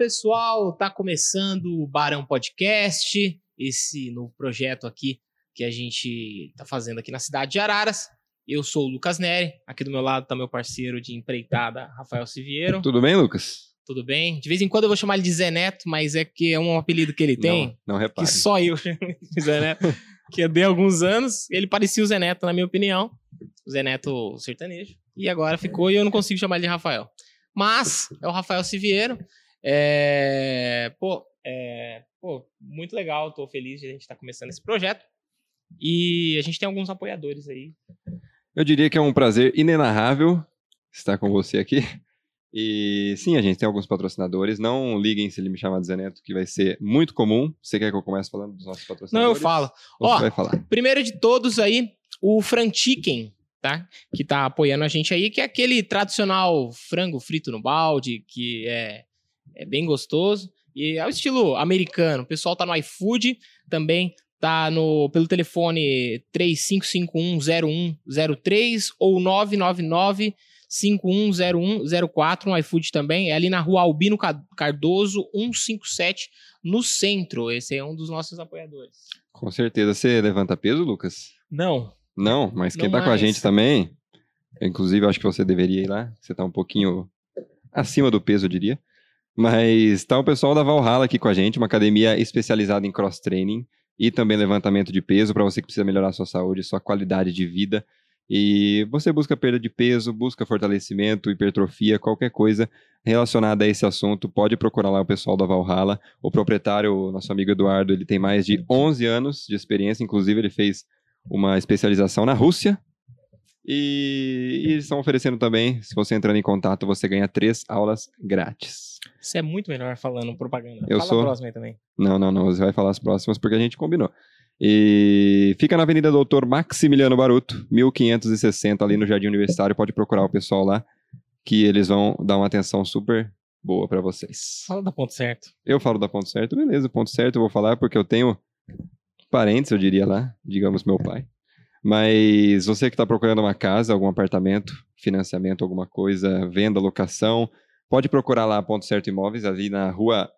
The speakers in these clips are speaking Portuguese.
pessoal, tá começando o Barão Podcast, esse novo projeto aqui que a gente tá fazendo aqui na cidade de Araras. Eu sou o Lucas Neri, aqui do meu lado tá meu parceiro de empreitada, Rafael Siviero. Tudo bem, Lucas? Tudo bem? De vez em quando eu vou chamar ele de Zé Neto, mas é que é um apelido que ele tem, Não, não repare. que só eu chamo de Zé Neto, que é de alguns anos, ele parecia o Zé Neto, na minha opinião. O Zé Neto sertanejo. E agora ficou e eu não consigo chamar ele de Rafael. Mas é o Rafael Siviero. É, pô, é, pô, muito legal, tô feliz de a gente estar começando esse projeto. E a gente tem alguns apoiadores aí. Eu diria que é um prazer inenarrável estar com você aqui. E sim, a gente tem alguns patrocinadores. Não liguem se ele me chamar de Zé Neto, que vai ser muito comum. Você quer que eu comece falando dos nossos Não, patrocinadores? eu falo. Ó, vai falar? Primeiro de todos aí, o Frantiquem, tá? Que tá apoiando a gente aí, que é aquele tradicional frango frito no balde, que é, é bem gostoso. E é o estilo americano. O pessoal tá no iFood, também tá no, pelo telefone 35510103 ou 999 510104 no iFood também. É ali na rua Albino Ca- Cardoso 157, no centro. Esse é um dos nossos apoiadores. Com certeza. Você levanta peso, Lucas? Não, Não, mas quem Não tá com a mais. gente também, inclusive acho que você deveria ir lá, você tá um pouquinho acima do peso, eu diria. Mas tá o pessoal da Valhalla aqui com a gente, uma academia especializada em cross training e também levantamento de peso para você que precisa melhorar sua saúde, sua qualidade de vida. E você busca perda de peso, busca fortalecimento, hipertrofia, qualquer coisa relacionada a esse assunto, pode procurar lá o pessoal da Valhalla. O proprietário, nosso amigo Eduardo, ele tem mais de 11 anos de experiência, inclusive ele fez uma especialização na Rússia. E, e eles estão oferecendo também, se você entrando em contato, você ganha três aulas grátis. Você é muito melhor falando propaganda. Eu Fala sou. a próxima aí também. Não, não, não, você vai falar as próximas porque a gente combinou. E fica na Avenida Doutor Maximiliano Baruto, 1560, ali no Jardim Universitário. Pode procurar o pessoal lá, que eles vão dar uma atenção super boa para vocês. Fala da ponto certo. Eu falo da ponto certo, beleza, ponto certo eu vou falar porque eu tenho parentes, eu diria lá, digamos meu pai. Mas você que está procurando uma casa, algum apartamento, financiamento, alguma coisa, venda, locação, pode procurar lá a Ponto Certo Imóveis, ali na rua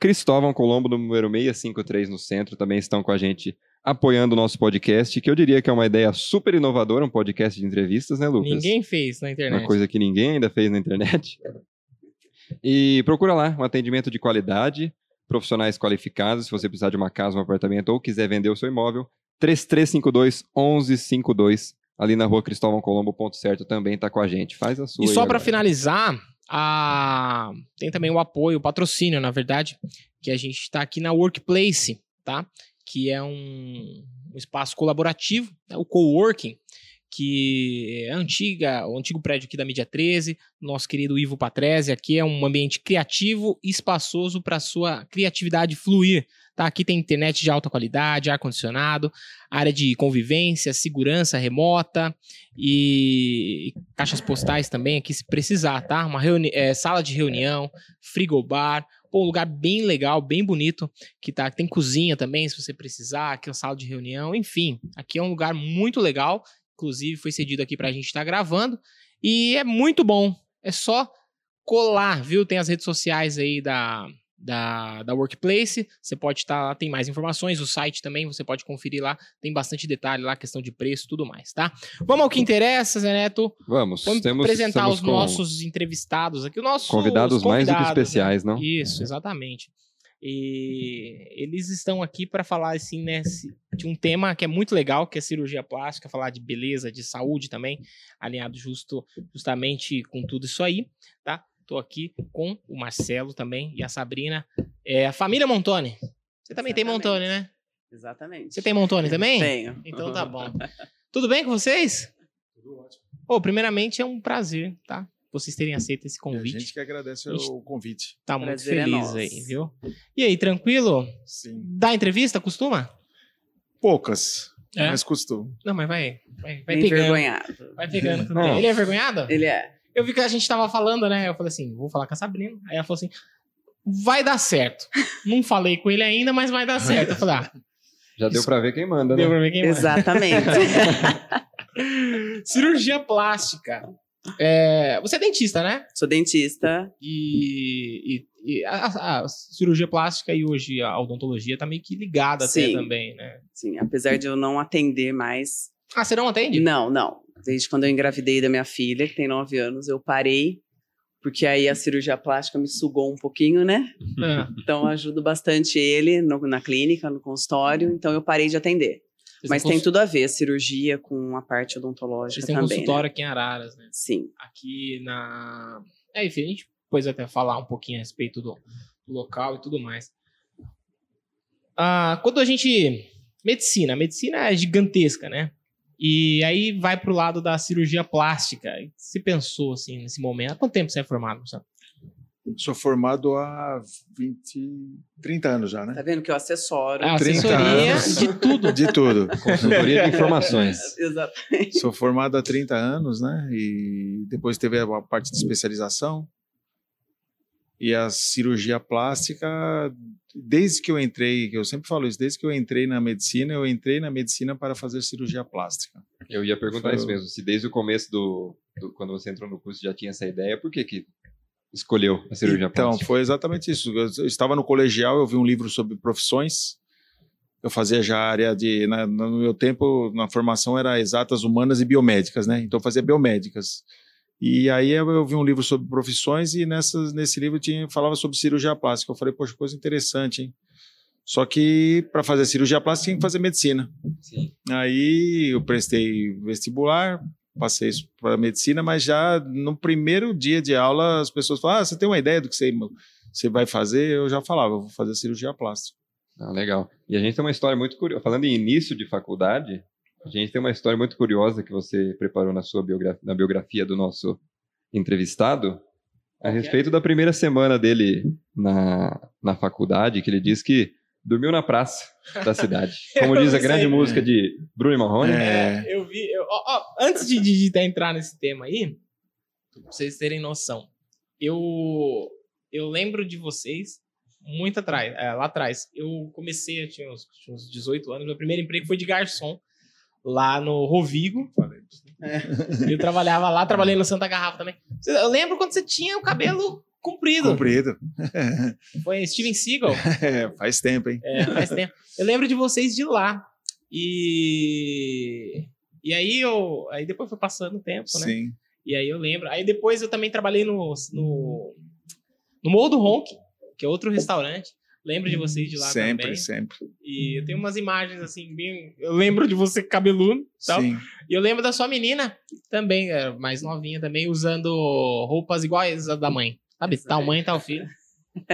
Cristóvão Colombo, no número 653, no centro. Também estão com a gente apoiando o nosso podcast, que eu diria que é uma ideia super inovadora, um podcast de entrevistas, né, Lucas? Ninguém fez na internet. Uma coisa que ninguém ainda fez na internet. E procura lá um atendimento de qualidade, profissionais qualificados, se você precisar de uma casa, um apartamento ou quiser vender o seu imóvel, 3352 1152, ali na rua Cristóvão Colombo, ponto certo, também está com a gente. Faz a sua. E só para finalizar, a... tem também o apoio, o patrocínio, na verdade, que a gente está aqui na Workplace, tá? Que é um, um espaço colaborativo, né? o coworking, que é antiga, o antigo prédio aqui da Mídia 13, nosso querido Ivo Patrese, aqui é um ambiente criativo e espaçoso para sua criatividade fluir. Tá? Aqui tem internet de alta qualidade, ar-condicionado, área de convivência, segurança remota e caixas postais também aqui se precisar, tá? Uma é, sala de reunião, frigobar, pô, um lugar bem legal, bem bonito, que tá, tem cozinha também se você precisar, aqui é uma sala de reunião, enfim, aqui é um lugar muito legal, inclusive foi cedido aqui pra gente estar gravando e é muito bom. É só colar, viu? Tem as redes sociais aí da da, da Workplace, você pode estar lá, tem mais informações, o site também, você pode conferir lá, tem bastante detalhe lá, questão de preço, tudo mais, tá? Vamos ao que interessa, Zé Neto. Vamos, Vamos temos, apresentar os nossos entrevistados aqui, os nossos convidados mais do que convidados, né? especiais, não? Isso, exatamente. E eles estão aqui para falar assim, né, de um tema que é muito legal, que é cirurgia plástica, falar de beleza, de saúde também, alinhado justo justamente com tudo isso aí, tá? Tô aqui com o Marcelo também e a Sabrina, é a família Montoni. Você também tem Exatamente. Montoni, né? Exatamente. Você tem Montoni também? Tenho. Então tá bom. Tudo bem com vocês? Tudo ótimo. Ô, primeiramente é um prazer, tá? Vocês terem aceito esse E a convite. gente que agradece gente- o convite. Tá muito é feliz nosso. aí, viu? E aí, tranquilo? Sim. Dá entrevista, costuma? Poucas, É? mas costumo. Não, mas vai. Vai, vai pegando. envergonhado. Vai pegando. Ele é vergonhado? Ele é. Eu vi que a gente tava falando, né? Eu falei assim, vou falar com a Sabrina. Aí ela falou assim, vai dar certo. Não falei com ele ainda, mas vai dar certo. Eu falei, ah, Já deu pra ver quem manda, né? deu pra ver quem manda. Exatamente. Cirurgia plástica. É, você é dentista, né? Sou dentista. E, e- e a, a- a cirurgia plástica e hoje a odontologia tá meio que ligada até Sim. também, né? Sim, apesar de eu não atender mais. Ah, você não atende? Não, não. Desde quando eu engravidei da minha filha, que tem nove anos, eu parei. Porque aí a cirurgia plástica me sugou um pouquinho, né? Ah, Então eu ajudo bastante ele no- na clínica, no consultório. Então eu parei de atender. vocês Mas tem cons- tudo a ver, cirurgia com a parte Vocês odontológica têm também. consultório Né? aqui em Araras, né? Sim. Aqui na. É, enfim, a gente depois até falar um pouquinho a respeito do, do local e tudo mais. Ah, quando a gente. Medicina, a medicina é gigantesca, né? E aí vai pro lado da cirurgia plástica. Você pensou assim nesse momento? Há quanto tempo você é formado, Marcelo? Sou formado há 20, 30 anos já, Tá né? vendo que eu assessoro. Ah, 30 assessoria anos. de tudo. De tudo. Consultoria de informações. Exatamente. Sou formado há 30 anos, né? E depois teve a parte de especialização. E a cirurgia plástica, desde que eu entrei, que eu sempre falo isso, desde que eu entrei na medicina, eu entrei na medicina para fazer cirurgia plástica. Eu ia perguntar Foi isso mesmo. Se desde o começo do, do- Quando você entrou no curso já tinha essa ideia, por que que escolheu a cirurgia Então, plástica? foi exatamente isso. Eu, eu estava no colegial, eu vi um livro sobre profissões. Eu fazia já área de. na- no meu tempo, na formação era exatas humanas e biomédicas, né? Então, eu fazia biomédicas. E aí eu, vi um livro sobre profissões e nessas, nesse livro tinha, falava sobre cirurgia plástica. Eu falei, poxa, coisa interessante, hein? Só que para fazer cirurgia plástica tinha que fazer medicina. Sim. Aí eu prestei vestibular, passei para medicina, mas já no primeiro dia de aula as pessoas falavam: ah, você tem uma ideia do que você, você vai fazer? Eu já falava, eu vou fazer cirurgia plástica. Ah, legal. E a gente tem uma história muito curiosa. Falando em início de faculdade, a gente tem uma história muito curiosa que você preparou na sua biografia, na biografia do nosso entrevistado, a é? respeito da primeira semana dele na, na faculdade, que ele disse que dormiu na praça da cidade. Como diz a sei. grande música de Bruno e Marrone. É. Eu vi. eu- ó, ó, antes de, de, de entrar nesse tema aí, pra vocês terem noção, eu, eu lembro de vocês muito atrás, é, lá atrás. Eu comecei, eu tinha uns, tinha uns 18 anos, meu primeiro emprego foi de garçom lá no Rovigo. Eu trabalhava lá, trabalhei no Santa Garrafa também. Eu lembro quando você tinha o cabelo comprido. Comprido. Foi Steven Seagal. É, faz tempo, hein? É, faz tempo. Eu lembro de vocês de lá. E. E aí eu. Aí depois foi passando o tempo, né? Sim. E aí eu lembro. Aí depois eu também trabalhei no. No, no Morro do Honk, que é outro restaurante. Lembro de vocês de lá sempre, também. sempre. E eu tenho umas imagens assim, bem. Eu lembro de você cabeludo e tal. Sim. E eu lembro da sua menina também, é, mais novinha também, usando roupas iguais às da mãe. Sabe? Tal mãe, tal filho.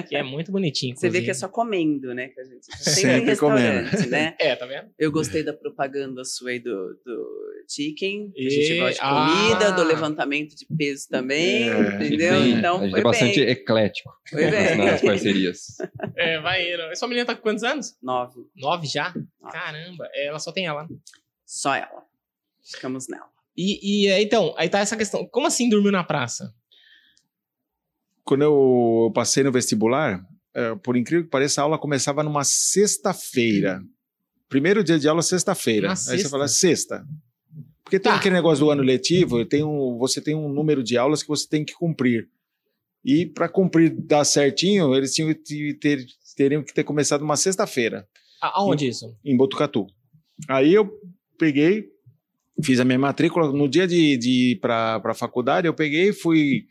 Que é muito bonitinho. Você vê que é só comendo, né? Que a gente sempre, Sempre em comendo. restaurante, né? É, tá vendo? Eu gostei da propaganda sua aí do, do chicken, a gente E- gosta de ah. comida, do levantamento de peso também, É, entendeu? tem- então a gente foi é bastante bem. eclético Foi bem. nas parcerias. É, vai indo. Sua menina tá com quantos anos? Nove. Nove já? Nove. Caramba, é, ela só tem ela. Só ela. Ficamos nela. E, e é, então, aí tá essa questão. Como assim dormiu na praça? Quando eu passei no vestibular, eh, por incrível que pareça, a aula começava numa sexta-feira. Primeiro dia de aula, sexta-feira. Aí sexta? você fala, sexta. Porque tem Tá. aquele negócio do ano letivo, tem um, você tem um número de aulas que você tem que cumprir. E para cumprir dar certinho, eles tinham que ter, teriam que ter começado uma sexta-feira, Aonde isso? em Botucatu. Aí eu peguei, fiz a minha matrícula. No dia de, de ir para a faculdade, eu peguei e fui.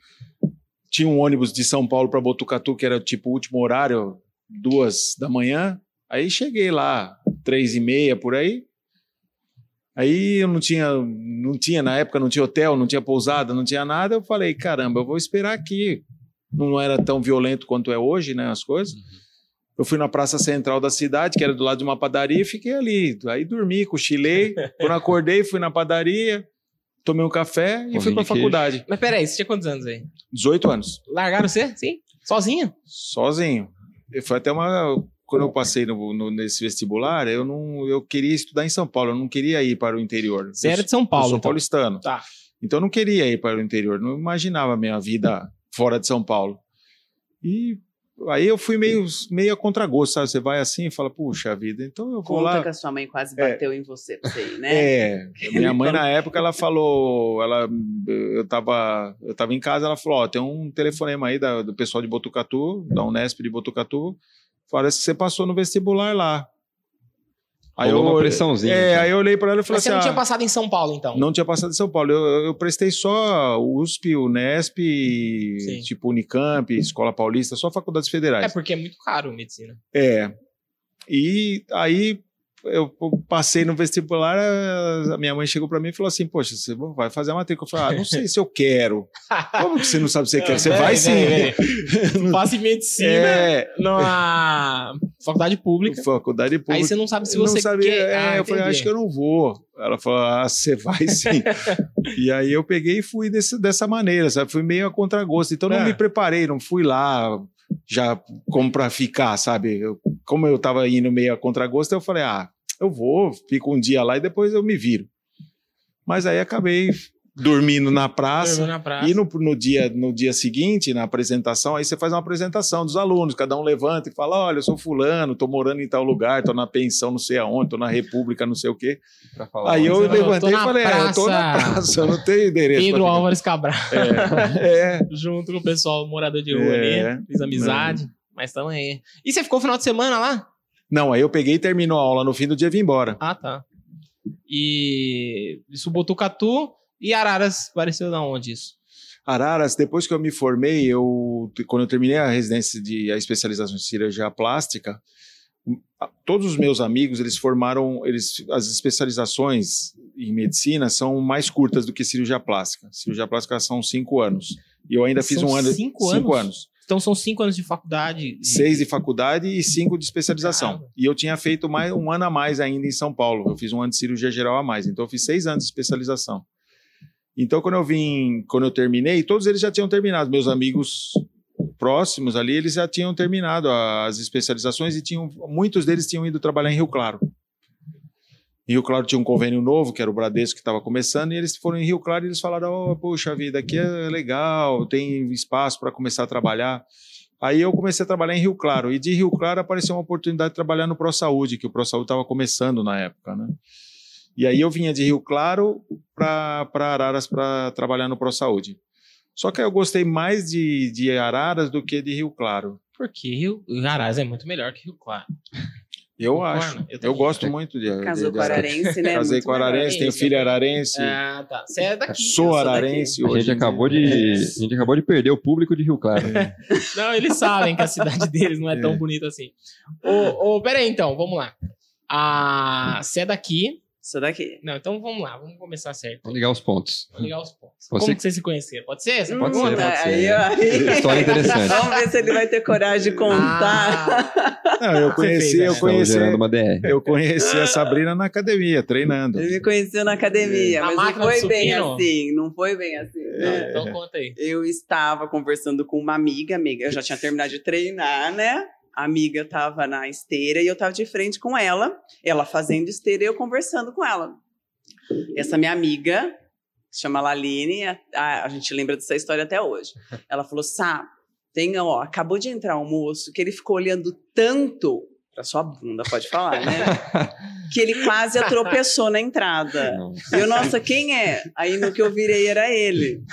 Tinha um ônibus de São Paulo para Botucatu, que era tipo o último horário, duas da manhã. Aí cheguei lá, três e meia por aí. Aí eu não tinha, não tinha, na época não tinha hotel, não tinha pousada, não tinha nada. Eu falei, caramba, eu vou esperar aqui. Não era tão violento quanto é hoje, né, as coisas. Eu fui na praça central da cidade, que era do lado de uma padaria, e fiquei ali. Aí dormi, cochilei. Quando acordei, fui na padaria, tomei um café e Pãozinho fui pra queijo. faculdade. Mas peraí, você tinha quantos anos aí? 18 anos, Largaram você? Sim? Sozinho? sozinho. Foi até uma. Quando eu passei no, no- nesse vestibular, eu não, eu queria estudar em São Paulo, eu não queria ir para o interior. Você eu, era de São eu Paulo, sou então. paulistano. Tá. Então eu não queria ir para o interior, não imaginava a minha vida fora de São Paulo. E aí eu fui meio, meio a contragosto, sabe? Você vai assim e fala, puxa vida, então eu vou Conta lá. que a sua mãe quase bateu em você, pra você ir, né? É, minha mãe na época ela falou, ela, eu tava, eu tava em casa, ela falou, ó, tem um telefonema aí da- do pessoal de Botucatu, da Unesp de Botucatu, parece que você passou no vestibular lá. Rolou uma pressãozinha, É, então. aí eu olhei pra ela e falei Mas você assim, não tinha ah, passado em São Paulo, então? não tinha passado em São Paulo. Eu, eu prestei só USP, Unesp, Sim. tipo Unicamp, Escola Paulista, só faculdades É federais. porque é muito caro medicina. É. E aí eu passei no vestibular, a minha mãe chegou pra mim e falou assim: Poxa, você vai fazer a matrícula? Eu falei: Ah, não sei se eu quero. Como que você não sabe se você quer? Você vai sim. Passa em medicina É, numa faculdade pública. faculdade pública. Aí você não sabe se você não sabia, quer. é, Ah, eu falei, entendi. acho que eu não vou. Ela falou, ah, você vai sim. e aí eu peguei e fui desse, dessa maneira, sabe? Fui meio a contragosto. Então não É. me preparei, não fui lá já como pra ficar, sabe? Eu- como eu tava indo meio a contragosto, eu falei, ah, eu vou, fico um dia lá e depois eu me viro. Mas aí acabei dormindo na praça. Dormiu na praça. E no, no dia, no dia seguinte, na apresentação, aí você faz uma apresentação dos alunos, cada um levanta e fala: olha, eu sou fulano, tô morando em tal lugar, tô na pensão não sei aonde, tô na república, não sei o quê. Pra falar Aí eu Você falou, levantei "Tô e falei: é, eu tô na praça praça, eu não tenho endereço. Pedro pra ficar." Álvares Cabral, É, é. junto com o pessoal morador de rua É. ali. Fiz amizade, mas tamo aí. E você ficou o final de semana lá? Não, aí eu peguei e terminou a aula no fim do dia e vim embora. Ah, tá. E isso Botucatu e Araras apareceu da onde isso? Araras, depois que eu me formei, eu quando eu terminei a residência de a especialização em cirurgia plástica, um, a- todos os meus amigos, eles formaram, eles as especializações em medicina são mais curtas do que cirurgia plástica. Cirurgia plástica são cinco anos. E eu ainda fiz São um ano, cinco cinco anos? anos. Então são cinco anos de faculdade. Seis de faculdade e cinco de especialização. Caramba. E eu tinha feito mais um ano a mais ainda em São Paulo. Eu fiz um ano de cirurgia geral a mais. Então eu fiz seis anos de especialização. Então quando eu vim, quando eu terminei, todos eles já tinham terminado. Meus amigos próximos ali, eles já tinham terminado as especializações e tinham, muitos deles tinham ido trabalhar em Rio Claro. Em Rio Claro tinha um convênio novo, que era o Bradesco que estava começando, e eles foram em Rio Claro e eles falaram: oh, Poxa vida, aqui é legal, tem espaço para começar a trabalhar. Aí eu comecei a trabalhar em Rio Claro, e de Rio Claro apareceu uma oportunidade de trabalhar no ProSaúde, que o ProSaúde estava começando na época, né? E aí eu vinha de Rio Claro para Araras para trabalhar no ProSaúde. Só que aí eu gostei mais de, de Araras do que de Rio Claro. Porque Rio Araras é muito melhor que Rio Claro. Eu Concordo, acho. eu Eu, gosto muito de, Casou de com. Ararense, né? Casei Muito com Ararense, tenho filho é. ararense. Ah, tá. Você é daqui. Sou sou daqui. ararense A hoje. gente acabou de, a gente acabou de perder o público de Rio Claro. Não, eles sabem que a cidade deles não é, tão bonita assim. Ô, ô, pera aí, então, vamos lá. Ah, você é daqui. Sou daqui. Não, então vamos lá, vamos começar certo. Vamos ligar os pontos. Vamos ligar os pontos. Você- Como que vocês se conheceram? Pode ser? Você Pode Hum, ser, pode aí, ser. aí. História interessante. Vamos ver se ele vai ter coragem de contar. Ah, Não, eu conheci, fez, né? eu Estamos conheci, gerando uma DR. eu conheci a Sabrina na academia, treinando. Ele me conheceu na academia, Na mas não máquina de foi bem assim. Não foi bem assim. né? Então conta aí. Eu estava conversando com uma amiga, amiga. Eu já tinha terminado de treinar, né? A amiga estava na esteira e eu estava de frente com ela. Ela fazendo esteira e eu conversando com ela. Essa minha amiga, se chama Laline, a, a- a gente lembra dessa história até hoje. Ela falou: Sá, tem, ó, acabou de entrar um moço que ele ficou olhando tanto pra sua bunda, pode falar, né? que ele quase tropeçou na entrada. Nossa. Eu, nossa, quem é? Aí no que eu virei era ele.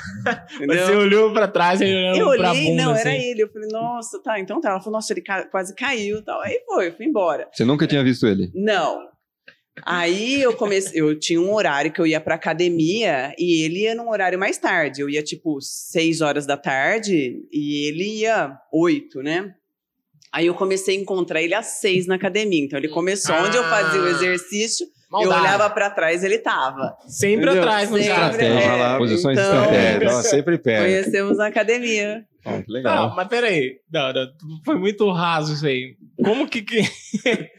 Entendeu? você olhou pra trás e olhando Eu pra olhei, bunda, não, assim. era ele. Eu falei, nossa, tá, então tá. Ela falou, nossa, ele ca- quase caiu e tal. Aí foi, eu fui embora. Você nunca tinha visto ele? Não. Aí eu comecei, eu tinha um horário que eu ia pra academia e ele ia num horário mais tarde. Eu ia tipo seis horas da tarde e ele ia oito, né? Aí eu comecei a encontrar ele às seis na academia. Então ele começou onde eu fazia o Ah. exercício, Maldade. eu olhava pra trás ele tava. Sempre Entendeu? atrás, no Sempre, posições então- É, estratégicas. não, sempre pega. Conhecemos na academia. Ah, que Não, legal. mas peraí. Não, não, foi muito raso isso aí. Como que. que...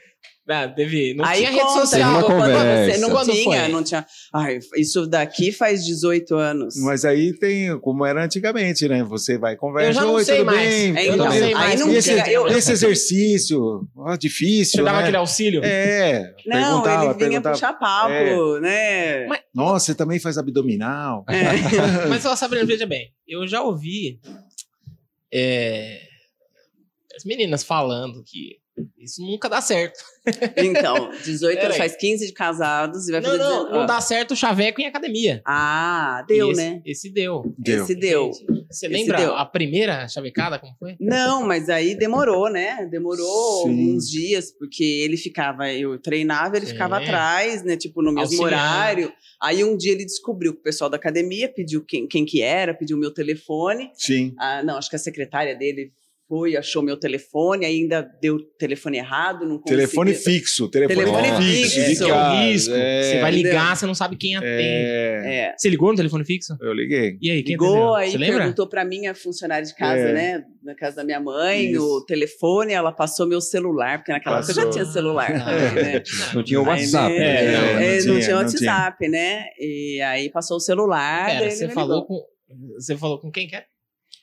não, teve. Não Aí tinha rede conta, social. conversa. você não Quando tinha, foi? não tinha. Ai, isso daqui faz 18 anos. Mas aí tem, como era antigamente, né? Você vai conversa, Eu já não oi, sei mais. bem? É, eu então, não sei mais. aí não esse, eu- esse exercício, ó, difícil, Você dava né? aquele auxílio? É, não, perguntava, ele vinha perguntava. puxar papo, né? Mas- Nossa, você também faz abdominal? É. Mas, ó, Sabrina, veja bem. Eu já ouvi. é, As meninas falando que isso nunca dá certo. Então, 18 Pera anos, faz 15 de casados e vai Não, fazer não, 19. não Ah. dá certo o chaveco em academia. Ah, deu, esse, né? Esse deu. Deu. Esse deu. Gente, Você Esse lembra deu. a primeira chavecada, como foi? Não, mas aí demorou, né? Demorou Sim. alguns dias, porque ele ficava, eu treinava, ele Sim. ficava atrás, né? Tipo, no mesmo Auxiliando. horário. Aí um dia ele descobriu que o pessoal da academia pediu quem, quem que era, pediu o meu telefone. Sim. Ah, não, acho que a secretária dele foi, achou meu telefone, ainda deu telefone errado, não conseguiu. Telefone fixo. Telefone, Telefone fixo. fixo. de Esse é o casa, risco. é. Você vai ligar, você não sabe quem atende. É, É. Você ligou no telefone fixo? eu liguei. E aí, quem Ligou, atendeu? aí Você lembra? perguntou pra mim, a funcionária de casa, É. né? Na casa da minha mãe, Isso. o telefone, ela passou meu celular, porque naquela época eu já tinha celular. Ah, né? Não tinha o Aí, WhatsApp. né, É, não, é, não não, tinha, tinha não WhatsApp, né? E aí passou o celular. Pera, você falou ligou. com. Você falou com quem que é?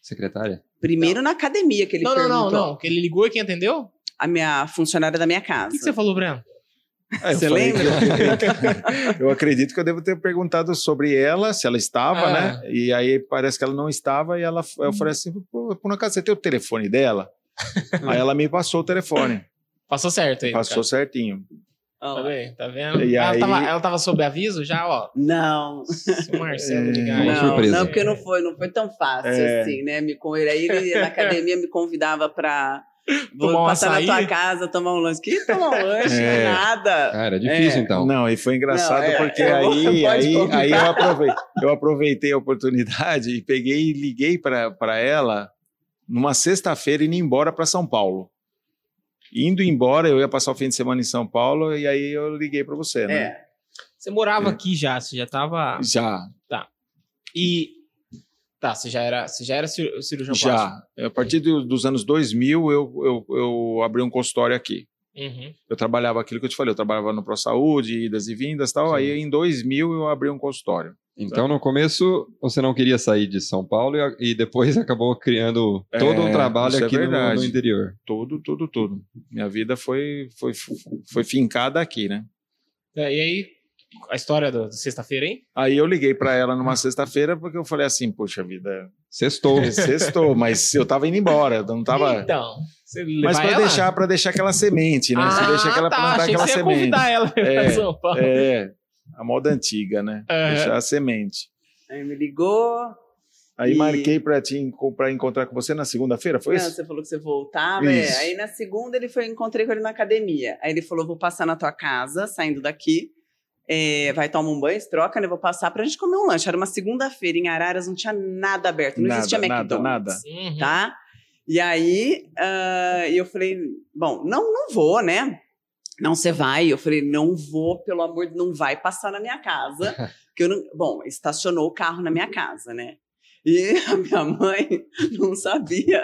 Secretária? Primeiro na academia que ele não, não, perguntou. não, não. Que ele ligou e quem atendeu? O A minha funcionária da minha casa. que, que você falou, Breno? Eu Você lembra? Eu, eu acredito que eu devo ter perguntado sobre ela, se ela estava, Ah. né? E aí parece que ela não estava, e ela, eu falei assim: Pô, por acaso você tem o telefone dela? aí ela me passou o telefone, Passou certo aí. passou caso. certinho. Ó, Tá bem, tá vendo? E ela, aí- tava, ela tava sob aviso já, ó. Não, Se o Marcelo É, ligar aí. não, surpresa. não, porque não foi, não foi tão fácil É. assim, né? Me, com ele aí, ele na academia me convidava pra vou Tomar passar açaí? na tua casa, tomar um lanche. Que tomar um lanche? É. Nada. Ah, era difícil, É. então. Não, e foi engraçado Não, é, porque vou- aí, aí, aí eu, aproveitei, eu aproveitei a oportunidade e peguei e liguei para ela numa sexta-feira indo embora para São Paulo. Indo embora, eu ia passar o fim de semana em São Paulo e aí eu liguei para você, né? É. Você morava É. aqui já, você já tava. Já, E. Tá, você já era, você já era cir- cirurgião plástico? já. A partir do- dos anos 2000, eu, eu, eu abri um consultório aqui. Uhum. Eu trabalhava aquilo que eu te falei, eu trabalhava no ProSaúde, idas e vindas e tal. Sim. Aí em 2000 eu abri um consultório. Então, no começo, você não queria sair de São Paulo e, e depois acabou criando todo um É, trabalho isso é aqui no, verdade. no interior. Tudo, tudo, tudo. Minha vida foi, foi, foi fincada aqui, né? É, e aí, a história do sexta-feira, hein? Aí eu liguei para ela numa sexta-feira porque eu falei assim, poxa vida, Sextou. sextou, mas eu tava indo embora, eu não tava. Então, você Mas para ela? deixar, para deixar aquela semente, né? Você Ah, deixa aquela tá, plantar achei aquela que você ia semente. convidar ela É, São Paulo. É, a moda antiga, né? É. Deixar a semente. Aí me ligou. Aí E- marquei para te para encontrar com você na segunda-feira, foi Não, isso? você falou que você voltava. é. Aí na segunda ele foi, encontrei com ele na academia. Aí ele falou: vou passar na tua casa, saindo daqui. é, vai tomar um banho, se troca, né? Vou passar pra gente comer um lanche. Era uma segunda-feira, em Araras não tinha nada aberto, não Nada, existia nada, McDonald's. nada. Uhum. Tá? E aí ah, eu falei: bom, não, não vou, né? Não, você vai. Eu falei: não vou, pelo amor de não vai passar na minha casa. que eu não... Bom, estacionou o carro na minha casa, né? E a minha mãe não sabia.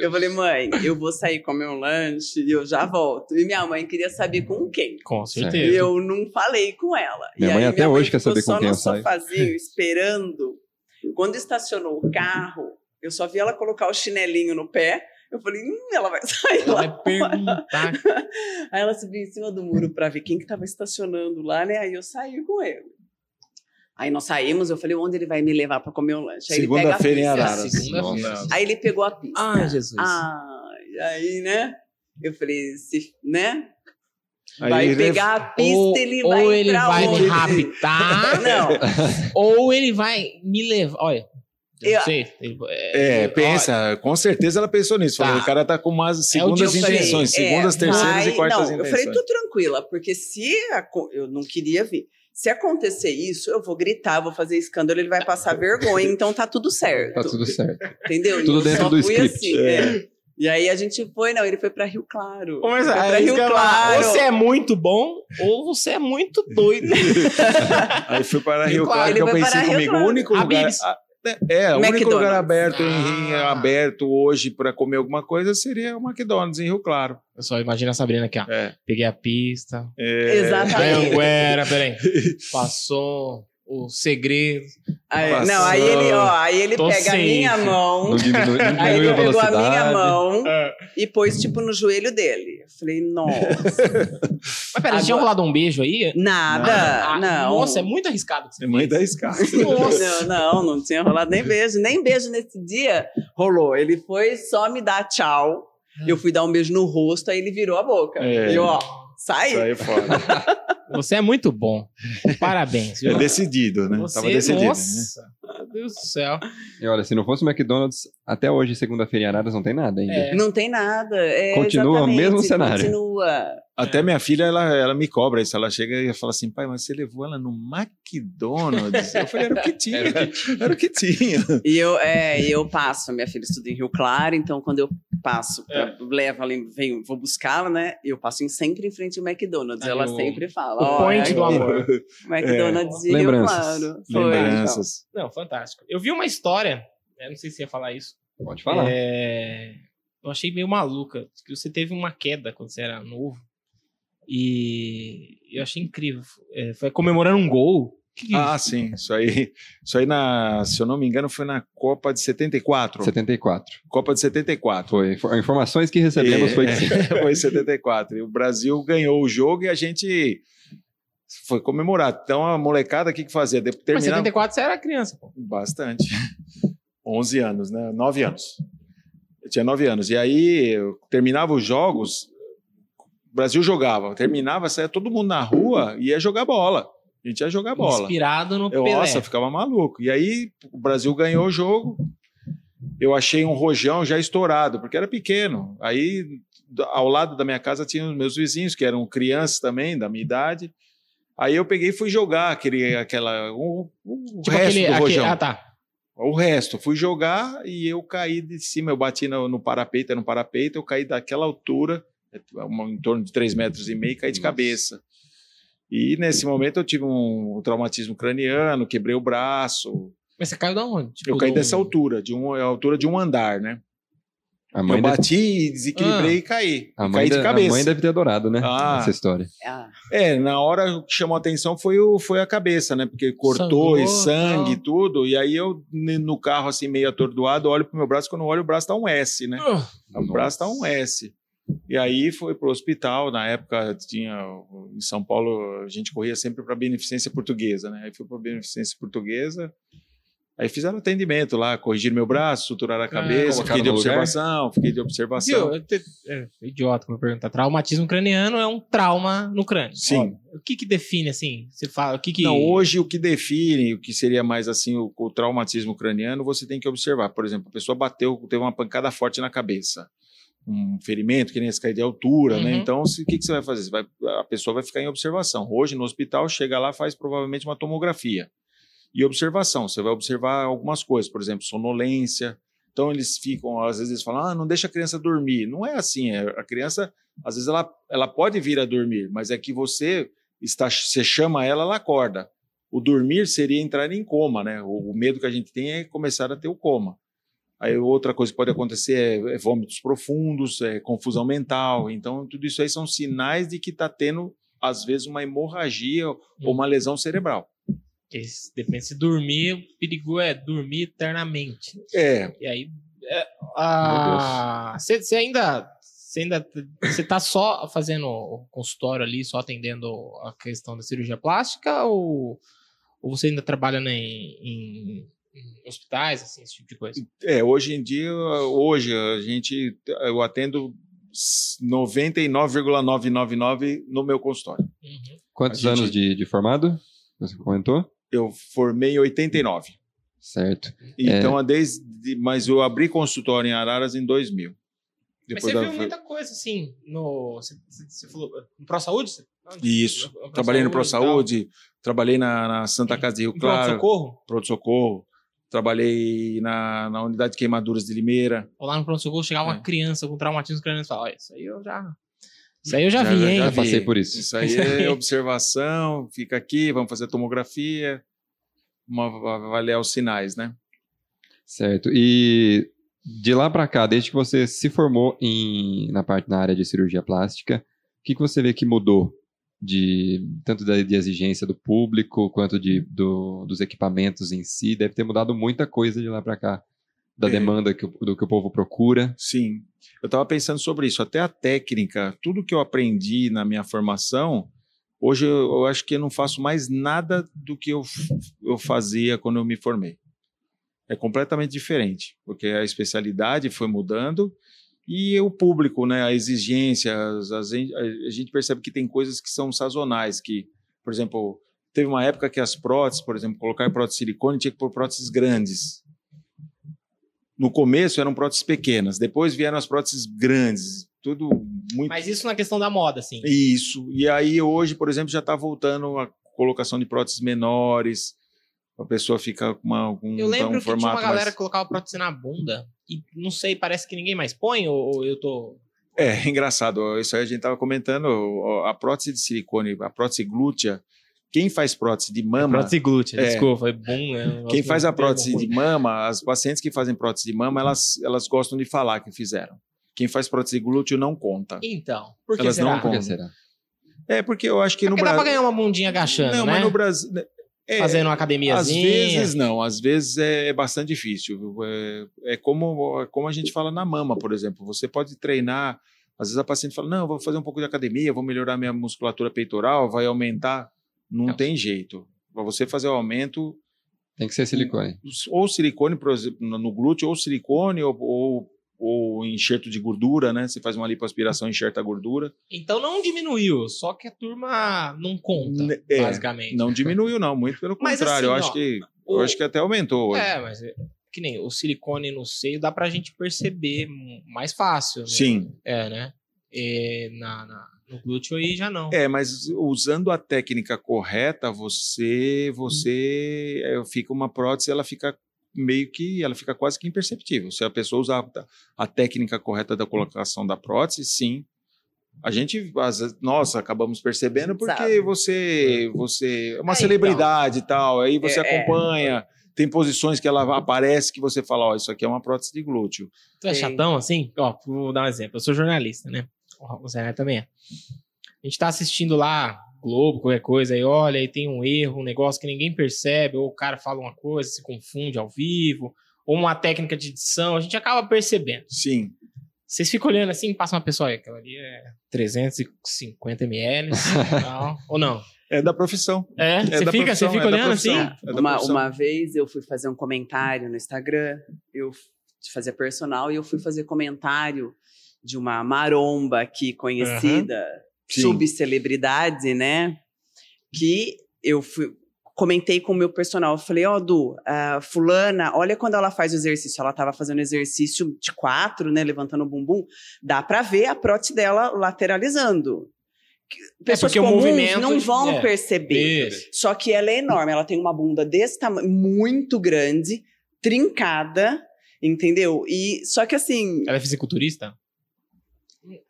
Eu falei, mãe, eu vou sair comer um lanche e eu já volto. E minha mãe queria saber com quem. Com E certeza. eu não falei com ela. Minha e mãe aí até hoje quer ficou saber com quem eu saio. sofazinho, esperando. Quando estacionou o carro, eu só vi ela colocar o chinelinho no pé. Eu falei, hum, ela vai sair Ela lá. vai perguntar. Aí ela subiu em cima do muro para ver quem que estava estacionando lá, né? Aí eu saí com ele. Aí nós saímos, eu falei, onde ele vai me levar para comer um lanche? Aí ele pega a Segunda-feira em. Araras. Segunda-feira. Aí ele pegou a pista. Ai, Jesus. Ai, aí, né? Eu falei, se, né? Aí vai ele- pegar a pista, ou, ele ou vai ele pra vai onde? me raptar, Não, ou ele vai me levar. Olha, eu sei. ele- É, pensa, com certeza ela pensou nisso. Falou, Tá. o cara tá com umas É o segundas falei, intenções, é, segundas, terceiras vai- e quartas não, intenções. Eu falei, tô tranquila, porque se aco- eu não queria vir. Se acontecer isso, eu vou gritar, vou fazer escândalo, ele vai passar vergonha, então tá tudo certo. Tá tudo certo. Entendeu? Tudo eu dentro só do fui script. assim, é. E aí a gente foi, não, ele foi pra Rio Claro. Mas foi pra Rio lá, Claro. Ou você é muito bom, ou você é muito doido. Aí fui para Rio Rio Claro, que eu pensei para Rio comigo, o único lugar... A- É, o único lugar aberto, em, Ah. aberto hoje para comer alguma coisa seria o McDonald's em Rio Claro. Eu só imagino a Sabrina aqui, ó. É. Peguei a pista. É, Exatamente. Anguera, peraí. Passou o segredo. Aí- Passou. não, aí ele, ó, aí ele Tô pega a minha safe. mão, Não diminui, não aí ele a pegou a minha mão É. e pôs, tipo, no joelho dele. Eu falei, nossa, Mas peraí, tinha Agora- rolado um beijo aí? nada, Ah, não. Nossa, é muito arriscado. que você É muito arriscado. Nossa. Não, não, não tinha rolado nem beijo. Nem beijo nesse dia rolou. Ele foi só me dar tchau. Eu fui dar um beijo no rosto, aí ele virou a boca. É. E eu, ó, sai. Aí é foda. Você é muito bom. Parabéns. viu? É decidido, né? Você, Tava decidido. né? nossa, meu Deus do céu. E olha, se não fosse o McDonald's, até hoje, segunda-feira em Araras, não tem nada ainda. É. Não tem nada. É, Continua o mesmo cenário. Continua. Até minha filha, ela, ela me cobra isso. Ela chega e fala assim, pai, mas você levou ela no McDonald's? Eu falei, era o que tinha. Era o que tinha. E eu, é, e eu passo, minha filha estuda em Rio Claro, então quando eu passo, pra, levo ela, em- venho, vou buscá-la, né? Eu passo em- sempre em frente ao McDonald's. Aí ela o- sempre fala. o "Ó, point é do amor. McDonald's de Rio Lembranças. Claro. Foi, Lembranças. Não, fantástico. Eu vi uma história, eu não sei se ia falar isso. Pode falar. É, eu achei meio maluca. Que você teve uma queda quando você era novo. E eu achei incrível. É, foi comemorando um gol. Que que- Ah, sim. Isso aí, isso aí na, se eu não me engano, foi na Copa de 74. 74. Copa de 74. Foi. For- Informações que recebemos foi que sim. É, foi 74. E o Brasil ganhou o jogo e a gente foi comemorar. Então a molecada, o que, que fazia? De- Mas Terminava... 74 você era criança, pô. Bastante. 11 anos, né? 9 anos. Eu tinha 9 anos. E aí, eu terminava os jogos, o Brasil jogava. Terminava, saia todo mundo na rua e ia jogar bola. A gente ia jogar bola. Inspirado no Eu, Pelé. nossa, ficava maluco. E aí, o Brasil ganhou o jogo. Eu achei um rojão já estourado, porque era pequeno. Aí, ao lado da minha casa, tinha os meus vizinhos, que eram crianças também, da minha idade. Aí eu peguei e fui jogar aquele, aquela, o, o Tipo resto aquele, do aquele- rojão. Ah, tá. O resto, fui jogar e eu caí de cima, eu bati no, no parapeito, era no parapeito, eu caí daquela altura, uma- em torno de 3 metros e meio, e caí de Nossa. cabeça. E nesse momento eu tive um, traumatismo craniano, quebrei o braço. Mas você caiu da onde? Tipo, eu caí do- dessa altura, de um, a altura de um andar, né? A mãe, eu deve, bati, desequilibrei Ah. e caí. a, mãe caí de de- a cabeça. mãe deve ter adorado, né? Ah. Essa história. Ah, É, na hora o que chamou a atenção foi, o, foi a cabeça, né? Porque cortou Sangrou, e sangue e tudo. E aí eu, no carro, assim, meio atordoado, olho pro meu braço. Quando eu olho, o braço tá um S, né? Ah, O braço tá um S. E aí foi pro hospital. Na época tinha em São Paulo a gente corria sempre para beneficência portuguesa, né? Aí fui para beneficência portuguesa. Aí fizeram atendimento lá, corrigiram meu braço, suturaram a cabeça, colocaram fiquei de no lugar? observação, fiquei de observação. Viu? Te- É, idiota como perguntar. Traumatismo craniano é um trauma no crânio. Sim. Óbvio. O que que define, assim? Você fala, o que que... Não, hoje o que define, o que seria mais assim o, o traumatismo craniano, você tem que observar. Por exemplo, a pessoa bateu, teve uma pancada forte na cabeça. Um ferimento, que nem esse cair de altura, né? Uhum. Então, se- o que, que você vai fazer? Você vai- a pessoa vai ficar em observação. Hoje, no hospital, chega lá, faz provavelmente uma tomografia. E observação, você vai observar algumas coisas, por exemplo, sonolência. Então, eles ficam, às vezes, falam, ah, não deixa a criança dormir. Não é assim, é- a criança, às vezes, ela, ela pode vir a dormir, mas é que você está, você chama ela, ela acorda. O dormir seria entrar em coma, né? O, o medo que a gente tem é começar a ter o coma. Aí outra coisa que pode acontecer é, é vômitos profundos, é confusão mental. Então, tudo isso aí são sinais de que está tendo, às vezes, uma hemorragia ou uma lesão cerebral. Porque se- Depende se dormir, o perigo é dormir eternamente. É, E aí... é, Você ainda... Você ainda... Você tá só fazendo o consultório ali, só atendendo a questão da cirurgia plástica ou... Ou você ainda trabalha né, em, em- hospitais, assim, esse tipo de coisa? é, hoje em dia, hoje a gente, eu atendo 99,999 no meu consultório. Uhum. Quantos gente- anos de, de formado? Você comentou? Eu formei em 89. Certo. Então, desde, mas eu abri consultório em Araras em 2000. Mas você da- viu muita coisa, assim, no... Você, você- falou... No Pró-Saúde? Você- Isso. No- no Trabalhei no Pró Saúde, trabalhei na, na Santa Casa de Rio Claro, pronto-socorro? pronto-socorro, trabalhei na, na unidade de queimaduras de Limeira. Ou lá no pronto-socorro chegava É. uma criança com traumatismo craniano e falava, olha, isso aí eu já... Isso aí eu já, vi, hein? já passei por isso. Isso aí é observação, fica aqui, vamos fazer tomografia, vamos avaliar os sinais, né? Certo. E de lá pra cá, desde que você se formou em, na parte na área de cirurgia plástica, o que, que você vê que mudou de tanto da de exigência do público quanto de, do- dos equipamentos em si? Deve ter mudado muita coisa de lá pra cá, da É. demanda que, do que o povo procura. Sim, eu estava pensando sobre isso. Até a técnica, tudo que eu aprendi na minha formação, hoje eu, eu acho que eu não faço mais nada do que eu, eu fazia quando eu me formei. É completamente diferente, porque a especialidade foi mudando E o público, né, a exigência, as- as- a gente percebe que tem coisas que são sazonais, que, por exemplo, teve uma época que as próteses, por exemplo, colocar prótese de silicone tinha que pôr próteses grandes. No começo eram próteses pequenas, depois vieram as próteses grandes, tudo muito Mas isso na questão da moda, assim. isso. E aí hoje, por exemplo, já está voltando a colocação de próteses menores. A pessoa fica com uma, com Eu um lembro que tinha formato uma galera mais... que colocava prótese na bunda. E não sei, parece que ninguém mais põe, ou, eu tô. É, engraçado. Isso aí a gente estava comentando. A prótese de silicone, a prótese glútea, quem faz prótese de mama... Prótese glútea, É. desculpa, foi bom, né? Quem faz a termo prótese de mama, as pacientes que fazem prótese de mama, elas, elas gostam de falar que fizeram. Quem faz prótese de glúteo não conta. Então, por que Elas será? não Por que será? É porque eu acho que É no porque dá pra Brasil... ganhar uma bundinha agachando, Não, né? mas no Brasil... é, Fazendo uma Às academiazinha. vezes não, às vezes é bastante difícil. É, é como, é como a gente fala na mama, por exemplo. Você pode treinar, às vezes a paciente fala: Não, vou fazer um pouco de academia, vou melhorar minha musculatura peitoral, vai aumentar. Não Não. tem jeito. Para você fazer o aumento, Tem que ser silicone. ou silicone por exemplo, no glúteo, ou silicone, ou, ou, ou enxerto de gordura, né? Você faz uma lipoaspiração, enxerta a gordura. Então não diminuiu, só que a turma não conta, é, basicamente. Não diminuiu, não, muito pelo Mas contrário. eu assim, acho ó, que. o- Eu acho que até aumentou hoje. É, mas que nem o silicone no seio dá pra gente perceber mais fácil. Né? Sim. É, né? E na, na- no glúteo aí já não. É, mas usando a técnica correta, você você é, fica uma prótese, ela fica meio que ela fica quase que imperceptível. Se a pessoa usar a, a técnica correta da colocação da prótese, sim. A gente, vezes, nossa, acabamos percebendo porque Sabe. você você é uma É, celebridade e tal, aí você É, é. acompanha, tem posições que ela aparece que você fala, ó, isso aqui é uma prótese de glúteo. Tu é chatão assim? Ó, vou dar um exemplo. Eu sou jornalista, né? O Zé Neto também é. A gente tá assistindo lá Globo, qualquer coisa, aí olha, aí tem um erro, um negócio que ninguém percebe, ou o cara fala uma coisa, se confunde ao vivo, ou uma técnica de edição, a gente acaba percebendo. Sim. Vocês ficam olhando assim, passa uma pessoa aí, aquela ali é 350 ml, ou não? É da profissão. É, você da fica, você fica é olhando assim? É Uma, uma vez eu fui fazer um comentário no Instagram, eu fazia personal e eu fui fazer comentário de uma maromba aqui conhecida, Sim. subcelebridade, né? Que eu fui, comentei com o meu personal, eu falei, ó, Du, a fulana, olha quando ela faz o exercício, ela tava fazendo exercício de quatro, né, levantando o bumbum, dá pra ver a prótese dela lateralizando. Que- Pessoas o comuns movimento- não vão é. perceber. Isso. Só que ela é enorme, ela tem uma bunda desse tamanho, muito grande, trincada, entendeu? E só que assim, Ela é fisiculturista?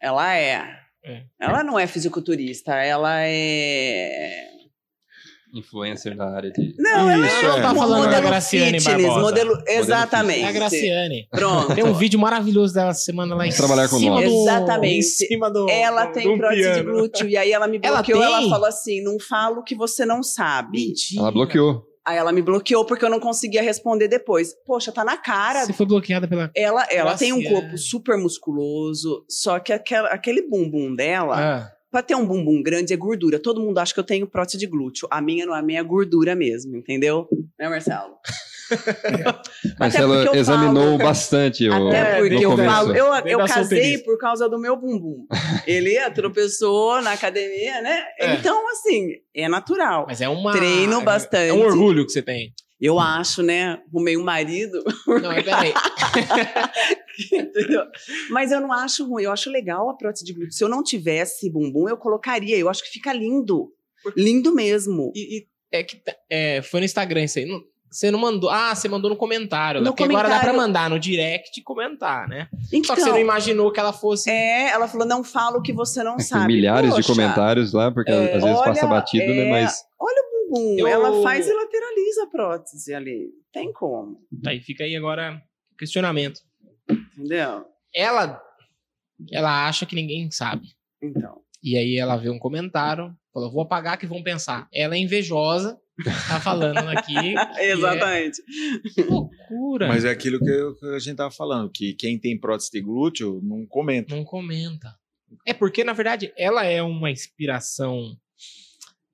Ela é. É. Ela não é fisiculturista, ela é. Influencer na área de. Não, ela Isso, é é. Tá falando da modelo Graciane fitness, Barbosa. modelo exatamente. É a Graciane. Pronto. Tem um vídeo maravilhoso dela semana lá em Trabalhar com cima do... Exatamente. Em cima do Ela do- tem do prótese de piano. glúteo e aí ela me Ela bloqueou, ela, tem? falou assim: "Não falo o que você não sabe". Mentira. Ela bloqueou. Aí ela me bloqueou porque eu não conseguia responder depois. Poxa, tá na cara. Você foi bloqueada pela... Ela, ela tem um corpo super musculoso, só que aquela- aquele bumbum dela, Ah, pra ter um bumbum grande é gordura. Todo mundo acha que eu tenho prótese de glúteo. A minha não, a minha é gordura mesmo, entendeu? Né, Marcelo? Marcelo porque eu examinou falo- bastante o. Até porque no eu falo, eu, eu casei por causa do meu bumbum. Ele tropeçou na academia, né? É. Então, assim, é natural. mas é uma... Treino é- bastante. É um orgulho que você tem. Eu acho, né? Arrumei um marido Não, mas peraí. Mas eu não acho ruim, eu acho legal a prótese de glúteo. Se eu não tivesse bumbum, eu colocaria. Eu acho que fica lindo. Lindo mesmo. E, e é que tá- é, foi no Instagram isso aí. Não- você não mandou. Ah, você mandou no comentário. No porque agora dá pra comentário. mandar no direct e comentar, né? Então, Só que você não imaginou que ela fosse. é, ela falou: não fala o que você não Tem sabe. milhares de Poxa, comentários lá, porque É, às vezes olha, passa batido, né? é, Mas Eu- Ela faz e lateraliza a prótese ali. Tem como. Aí fica aí agora o questionamento. Entendeu? Ela. Ela acha que ninguém sabe. Então. E aí ela vê um comentário, falou: vou apagar que vão pensar. Ela é invejosa, tá falando aqui. Exatamente. Que loucura. Mas é aquilo que, eu- que a gente tava falando, que quem tem prótese de glúteo não comenta. Não comenta. É porque, na verdade, ela é uma inspiração.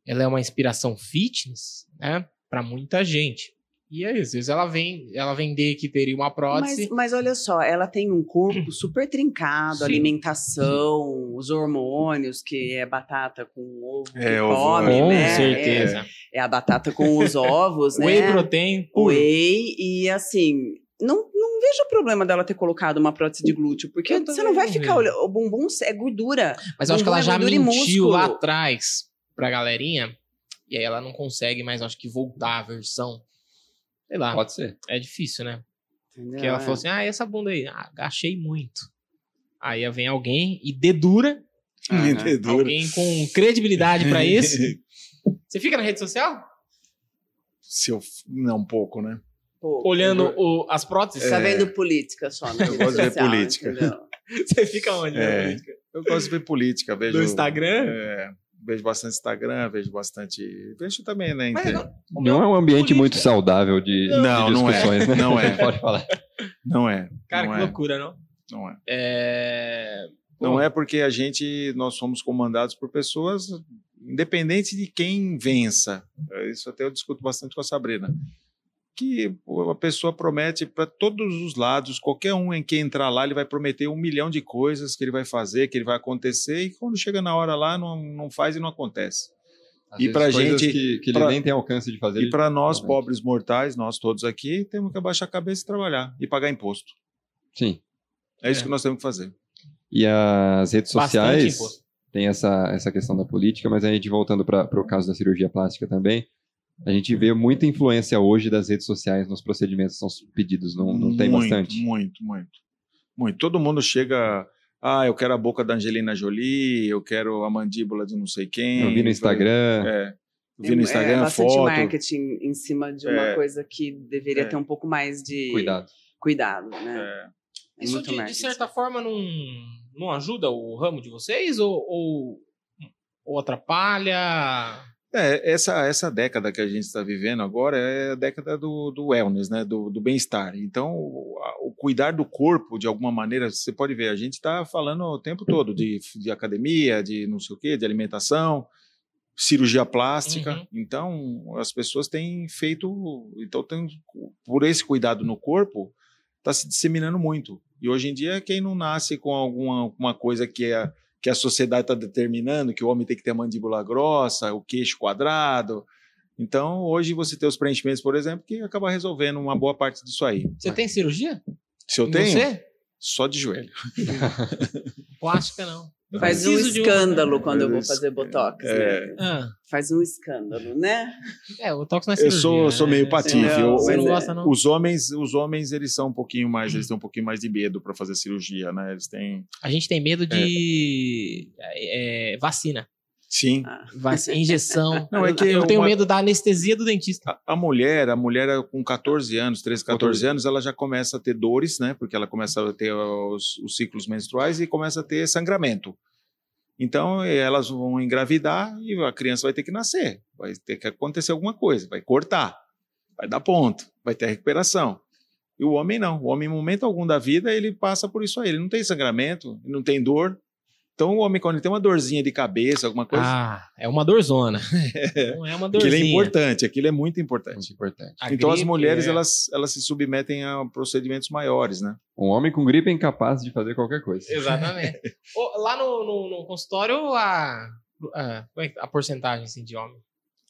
Ela é uma inspiração fitness, né? Pra muita gente. E é isso. Às vezes ela vem, ela vender que teria uma prótese. Mas, mas olha só, ela tem um corpo super trincado, Sim. alimentação, os hormônios, que é batata com ovo que É, ovo, come, com né? certeza. É, é a batata com os ovos, né? Whey protein puro. Whey, e assim, não, não vejo problema dela ter colocado uma prótese de glúteo, porque você não vai ficar olhando. O bumbum é gordura. Mas eu acho que ela é já mentiu lá atrás pra galerinha. E aí ela não consegue mais, acho que, voltar a versão. Sei lá. Pode ser. É difícil, né? Entendeu? Porque ela É. falou assim: ah, e essa bunda aí? Ah, agachei muito. Aí vem alguém e dedura, Aham. Entendeu? alguém com credibilidade pra isso. Você fica na rede social? Se eu, não, um pouco, né? Pô, Olhando o- as próteses? Tá É. vendo política só, né? Eu gosto de ver política. Você fica onde? na É. política? Eu gosto de ver política. Vejo, No Instagram? É, vejo bastante Instagram, vejo bastante. Vejo também, né? Mas não- Não é um ambiente política- muito saudável de, Não, de não é. discussões, né? Não é. Pode falar. Não é. Cara, não que é, loucura, não? Não é. É... Não é porque a gente, nós somos comandados por pessoas, independente de quem vença. É, Isso até eu discuto bastante com a Sabrina. Que a pessoa promete para todos os lados, qualquer um em que entrar lá, ele vai prometer um milhão de coisas que ele vai fazer, que ele vai acontecer, e quando chega na hora lá, não, não faz e não acontece. Às E coisas gente- Que, que ele pra- nem tem alcance de fazer. E para nós, realmente. pobres mortais, nós todos aqui, temos que abaixar a cabeça e trabalhar e pagar imposto. Sim. É isso É. que nós temos que fazer. E as redes Bastante sociais imposto. tem essa, essa questão da política, mas a gente voltando para o caso da cirurgia plástica também, a gente vê muita influência hoje das redes sociais nos procedimentos que são pedidos, não, não tem muito, bastante? Muito, muito. Muito. Todo mundo chega. Ah, eu quero a boca da Angelina Jolie, eu quero a mandíbula de não sei quem. Eu vi no Instagram, É. Eu vi no é Instagram bastante foto. marketing em cima de uma É. coisa que deveria É. ter um pouco mais de cuidado. cuidado, né? É. É Isso de, de certa forma não, não ajuda o ramo de vocês ou, ou, ou atrapalha? É, essa, essa década que a gente está vivendo agora é a década do, do wellness, né? do, do bem-estar. Então, o, o cuidar do corpo, de alguma maneira, você pode ver, a gente está falando o tempo todo de, de academia, de não sei o quê, de alimentação, cirurgia plástica. Uhum. Então, as pessoas têm feito. Então, tem, por esse cuidado no corpo, está se disseminando muito. E hoje em dia, quem não nasce com alguma uma coisa que é que a sociedade está determinando que o homem tem que ter a mandíbula grossa, o queixo quadrado. Então, hoje você tem os preenchimentos, por exemplo, que acaba resolvendo uma boa parte disso aí. Você tem cirurgia? Se eu tenho, Você? só de joelho. Plástica não. Eu Faz um escândalo quando eu vou Faz- fazer botox, é. né? Ah, Faz um escândalo, né? é, o tox não é Eu cirurgia. sou, sou né? meio Você patife. Não, Eu- mas é- gosta, não? Os homens, os homens, eles são um pouquinho mais, eles têm um pouquinho mais de medo para fazer cirurgia, né? Eles têm. A gente tem medo de é, vacina. Sim. Ah, Vac- Injeção. Não, é que eu tenho uma- medo da anestesia do dentista. A, a mulher, a mulher com 14 anos, 13, 14 anos, ela já começa a ter dores, né? Porque ela começa a ter os, os ciclos menstruais e começa a ter sangramento. Então, eh, elas vão engravidar e a criança vai ter que nascer. Vai ter que acontecer alguma coisa, vai cortar, vai dar ponto, vai ter recuperação. E o homem não. O homem, em momento algum da vida, ele passa por isso aí. Ele não tem sangramento, ele não tem dor. Então, o homem, quando ele tem uma dorzinha de cabeça, alguma coisa, Ah, é uma dorzona. Não é uma aquilo dorzinha. é importante, aquilo é muito importante. Muito importante. A então as mulheres é. elas, elas se submetem a procedimentos maiores, né? Um homem com gripe é incapaz de fazer qualquer coisa. Exatamente. Lá no, no, no consultório, a, a, como é que- a porcentagem assim, de homem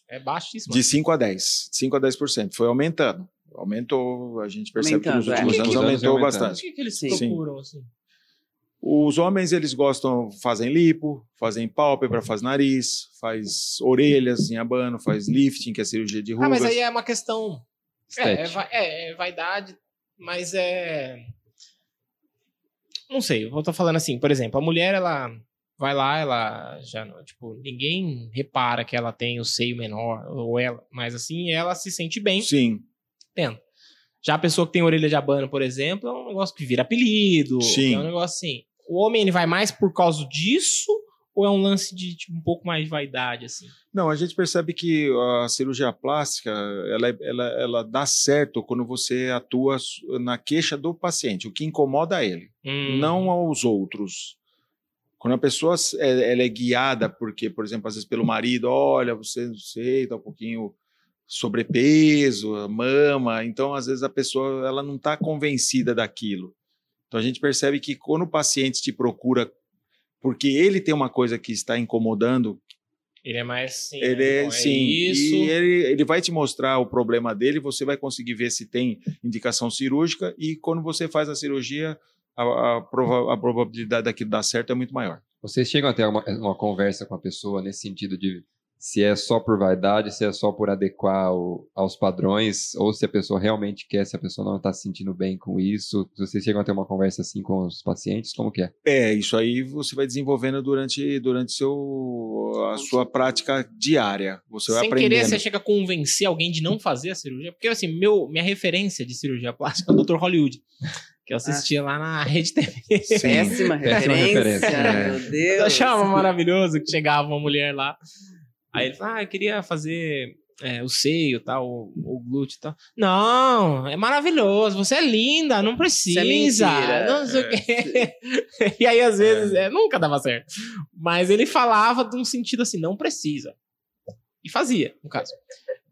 é baixíssima. De 5 a 10, 5 a 10%, foi aumentando. Aumentou, a gente percebe que nos Aumentando, é. últimos Que- anos que- aumentou aumentando. O bastante. que, que eles Sim. procuram, assim? Os homens eles gostam, fazem lipo, fazem pálpebra, faz nariz, faz orelhas em abano, faz lifting, que é cirurgia de rugas. Ah, mas aí é uma questão... É, é, é, é vaidade, mas é... Não sei, eu tô falando assim, por exemplo, a mulher, ela vai lá, ela já, não- tipo, ninguém repara que ela tem o seio menor, ou ela, mas assim, ela se sente bem Sim, tendo. Já a pessoa que tem orelha de abano, por exemplo, é um negócio que vira apelido. Sim. É um negócio assim. O homem, ele vai mais por causa disso ou é um lance de tipo, um pouco mais de vaidade, assim? Não, a gente percebe que a cirurgia plástica ela, é- ela, ela dá certo quando você atua na queixa do paciente, o que incomoda ele, Hum. não aos outros. Quando a pessoa é- ela é guiada, porque, por exemplo, às vezes pelo marido, olha, você não sei, tá um pouquinho sobrepeso, mama. Então, às vezes a pessoa ela não está convencida daquilo. Então a gente percebe que quando o paciente te procura porque ele tem uma coisa que está incomodando, Ele é mais sim. ele é, bom, sim, isso. e ele, ele vai te mostrar o problema dele, você vai conseguir ver se tem indicação cirúrgica e quando você faz a cirurgia, a, a prova- a probabilidade daquilo dar certo é muito maior. Vocês chegam a ter uma, uma conversa com a pessoa nesse sentido de se é só por vaidade, se é só por adequar o- aos padrões, ou se a pessoa realmente quer, se a pessoa não está se sentindo bem com isso. Vocês chegam a ter uma conversa assim com os pacientes? Como que é? É, isso aí você vai desenvolvendo durante, durante seu, a sua prática diária. Você vai Sem aprendendo. querer, você chega a convencer alguém de não fazer a cirurgia. Porque, assim, meu, minha referência de cirurgia plástica é o Dr. Hollywood. Que eu assistia lá na Rede TV. Sim. Péssima Péssima referência, referência, meu Eu Deus. achava maravilhoso que chegava uma mulher lá. Aí ele falou: Ah, eu queria fazer é, o seio, tal, o, o glúteo e tal. Não, é maravilhoso. Você é linda, não precisa. mentira. não sei o quê. E aí, às vezes, é, nunca dava certo. Mas ele falava de um sentido assim: não precisa. E fazia, no caso.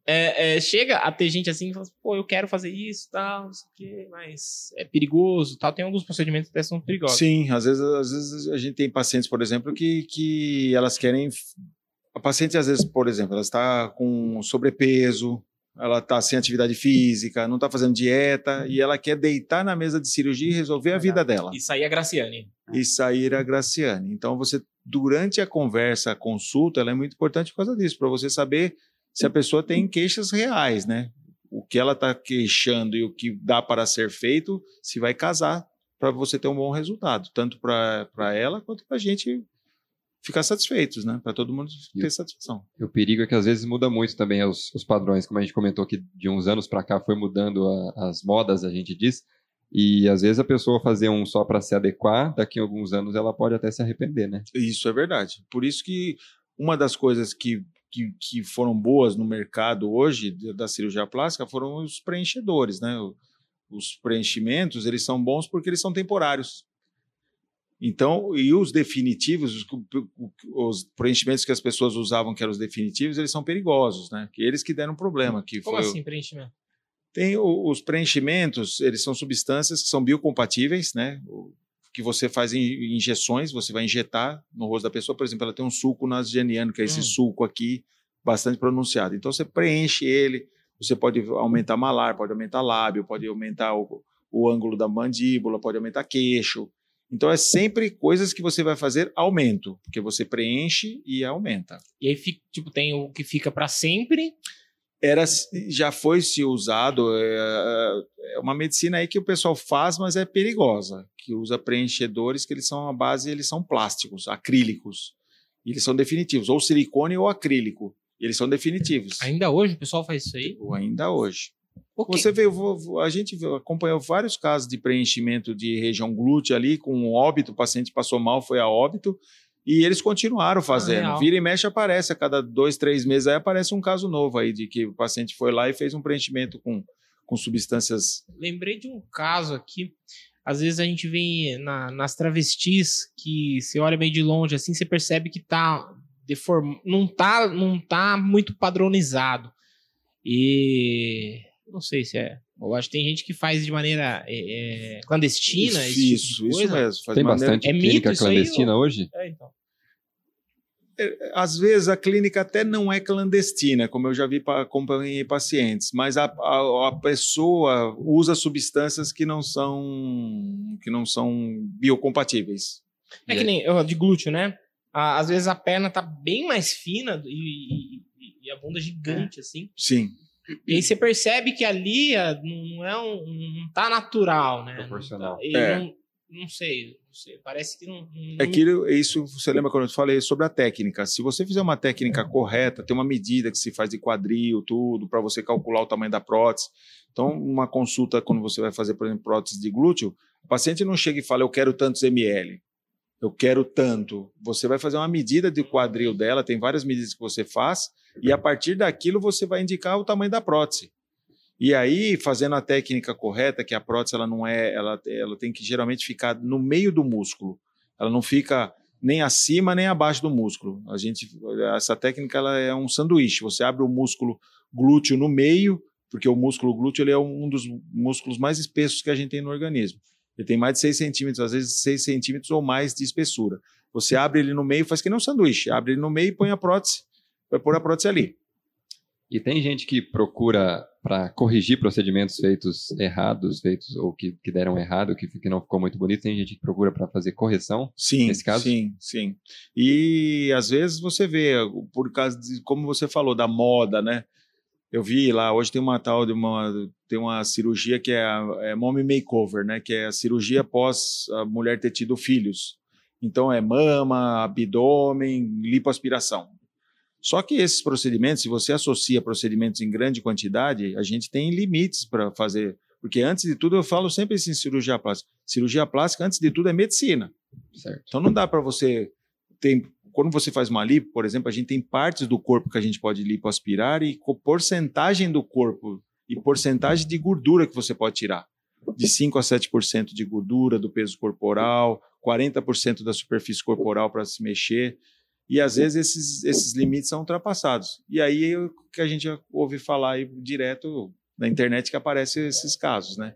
É, é, chega a ter gente assim fala, pô, eu quero fazer isso, tal, não sei o quê, mas é perigoso, tal. Tem alguns procedimentos que até são perigosos. Sim, às vezes, às vezes a gente tem pacientes, por exemplo, que, que elas querem. A paciente, às vezes, por exemplo, ela está com sobrepeso, ela está sem atividade física, não está fazendo dieta e ela quer deitar na mesa de cirurgia e resolver a vida dela Isso aí é Graciane. e sair a Graciane. Então, você, durante a conversa, a consulta, ela é muito importante por causa disso, para você saber se a pessoa tem queixas reais, né? O que ela está queixando e o que dá para ser feito, se vai casar para você ter um bom resultado, tanto para ela quanto para a gente ficar satisfeitos, né? Para todo mundo ter satisfação. E o perigo é que às vezes muda muito também os, os padrões, como a gente comentou que de uns anos para cá foi mudando a- as modas, a gente diz. E às vezes a pessoa fazer um só para se adequar, daqui a alguns anos ela pode até se arrepender, né? Isso é verdade. Por isso que uma das coisas que, que, que foram boas no mercado hoje da- cirurgia plástica foram os preenchedores, né? Os preenchimentos, eles são bons porque eles são temporários. Então, e os definitivos, os, os preenchimentos que as pessoas usavam que eram os definitivos, eles são perigosos, né? Que eles que deram problema, que Como foi o- assim, preenchimento? tem o- os preenchimentos, eles são substâncias que são biocompatíveis, né? O- Que você faz em injeções, você vai injetar no rosto da pessoa. Por exemplo, ela tem um suco nasogeniano, que é esse Hum. suco aqui, bastante pronunciado. Então você preenche ele, você pode aumentar malar, pode aumentar lábio, pode aumentar o, o ângulo da mandíbula, pode aumentar queixo. Então é sempre coisas que você vai fazer aumento, porque você preenche e aumenta. E aí, tipo, tem o que fica pra sempre. era já foi se usado é, é uma medicina aí que o pessoal faz mas é perigosa que usa preenchedores que eles são a base eles são plásticos acrílicos e eles são definitivos ou silicone ou acrílico eles são definitivos Ainda hoje o pessoal faz isso aí. Ou ainda hoje O quê? você vê a gente acompanhou vários casos de preenchimento de região glútea ali com óbito o paciente passou mal foi a óbito e eles continuaram fazendo. real. Vira e mexe aparece, a cada dois, três meses aí aparece um caso novo aí de que o paciente foi lá e fez um preenchimento com, com substâncias. Lembrei de um caso aqui. Às vezes a gente vê na- nas travestis que você olha meio de longe assim, você percebe que tá deform... não tá não tá muito padronizado. E não sei se é. Eu acho que tem gente que faz de maneira é, é, clandestina. esse isso, tipo de isso coisa. mesmo. faz Tem de maneira- bastante É mito clínica isso aí, clandestina hoje? É, então. Às vezes a clínica até não é clandestina, como eu já vi para acompanhei pacientes, mas a, a, a pessoa usa substâncias que não são que não são biocompatíveis. É que nem de glúteo, né? Às vezes a perna tá bem mais fina e, e- e a bunda gigante, assim. Sim. E aí você percebe que ali ah, não é um. não tá natural, né? Proporcional. Não, tá- e É. não, não sei, não sei. Parece que não. não- É que isso, você lembra quando eu falei sobre a técnica? Se você fizer uma técnica correta, tem uma medida que se faz de quadril, tudo, para você calcular o tamanho da prótese. Então, uma consulta, quando você vai fazer, por exemplo, prótese de glúteo, o paciente não chega e fala, eu quero tantos ml, eu quero tanto. Você vai fazer uma medida de quadril dela, tem várias medidas que você faz, e a partir daquilo você vai indicar o tamanho da prótese. E aí, fazendo a técnica correta, que a prótese ela não é, ela, ela tem que geralmente ficar no meio do músculo. Ela não fica nem acima nem abaixo do músculo. A gente, essa técnica ela é um sanduíche. Você abre o músculo glúteo no meio, porque o músculo glúteo ele é um dos músculos mais espessos que a gente tem no organismo. Ele tem mais de 6 centímetros, às vezes 6 centímetros ou mais de espessura. Você abre ele no meio, faz que nem um sanduíche. Abre ele no meio e põe a prótese, vai pôr a prótese ali. E tem gente que procura para corrigir procedimentos feitos errados, feitos ou que, que deram errado, que, que não ficou muito bonito. Tem gente que procura para fazer correção. Sim, nesse caso? sim, sim. E às vezes você vê, por causa de, como você falou, da moda, né? Eu vi lá, hoje tem uma tal de uma, tem uma cirurgia que é, a, é mommy makeover, né? Que é a cirurgia após a mulher ter tido filhos. Então é mama, abdômen, lipoaspiração. Só que esses procedimentos, se você associa procedimentos em grande quantidade, a gente tem limites para fazer. Porque antes de tudo, eu falo sempre assim, cirurgia plástica. Cirurgia plástica, antes de tudo, é medicina. Certo. Então não dá para você. Tem, quando você faz uma lipo, por exemplo, a gente tem partes do corpo que a gente pode lipoaspirar e porcentagem do corpo e porcentagem de gordura que você pode tirar. De 5 a 7% de gordura do peso corporal, 40% da superfície corporal para se mexer. E às vezes esses, esses limites são ultrapassados. E aí o que a gente ouve falar aí direto na internet que aparecem esses casos, né?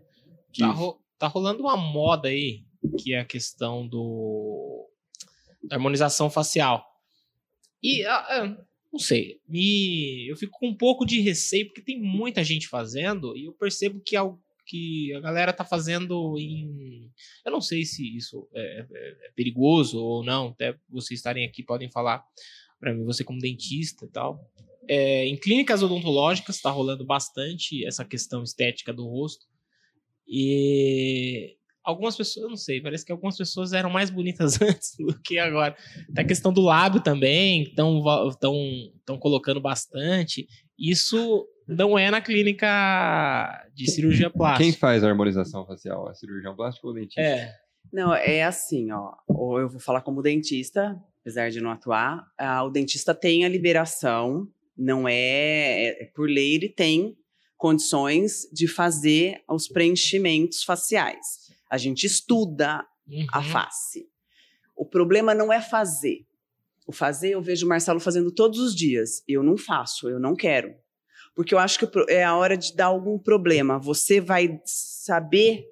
Que... Tá, ro tá rolando uma moda aí, que é a questão do da harmonização facial. E ah, ah, não sei, me eu fico com um pouco de receio porque tem muita gente fazendo e eu percebo que que a galera tá fazendo em. Eu não sei se isso é, é, é perigoso ou não, até vocês estarem aqui podem falar para mim, você como dentista e tal. É, em clínicas odontológicas está rolando bastante essa questão estética do rosto. E algumas pessoas, eu não sei, parece que algumas pessoas eram mais bonitas antes do que agora. Tem a questão do lábio também, estão colocando bastante. Isso não é na clínica de cirurgia plástica. Quem faz a harmonização facial? É cirurgião plástico ou dentista? É. Não, é assim, ó. Ou eu vou falar como dentista, apesar de não atuar. Ah, o dentista tem a liberação, não é, é, por lei ele tem condições de fazer os preenchimentos faciais. A gente estuda Uhum. a face. O problema não é fazer. O fazer eu vejo o Marcelo fazendo todos os dias. Eu não faço, eu não quero. Porque eu acho que é a hora de dar algum problema. Você vai saber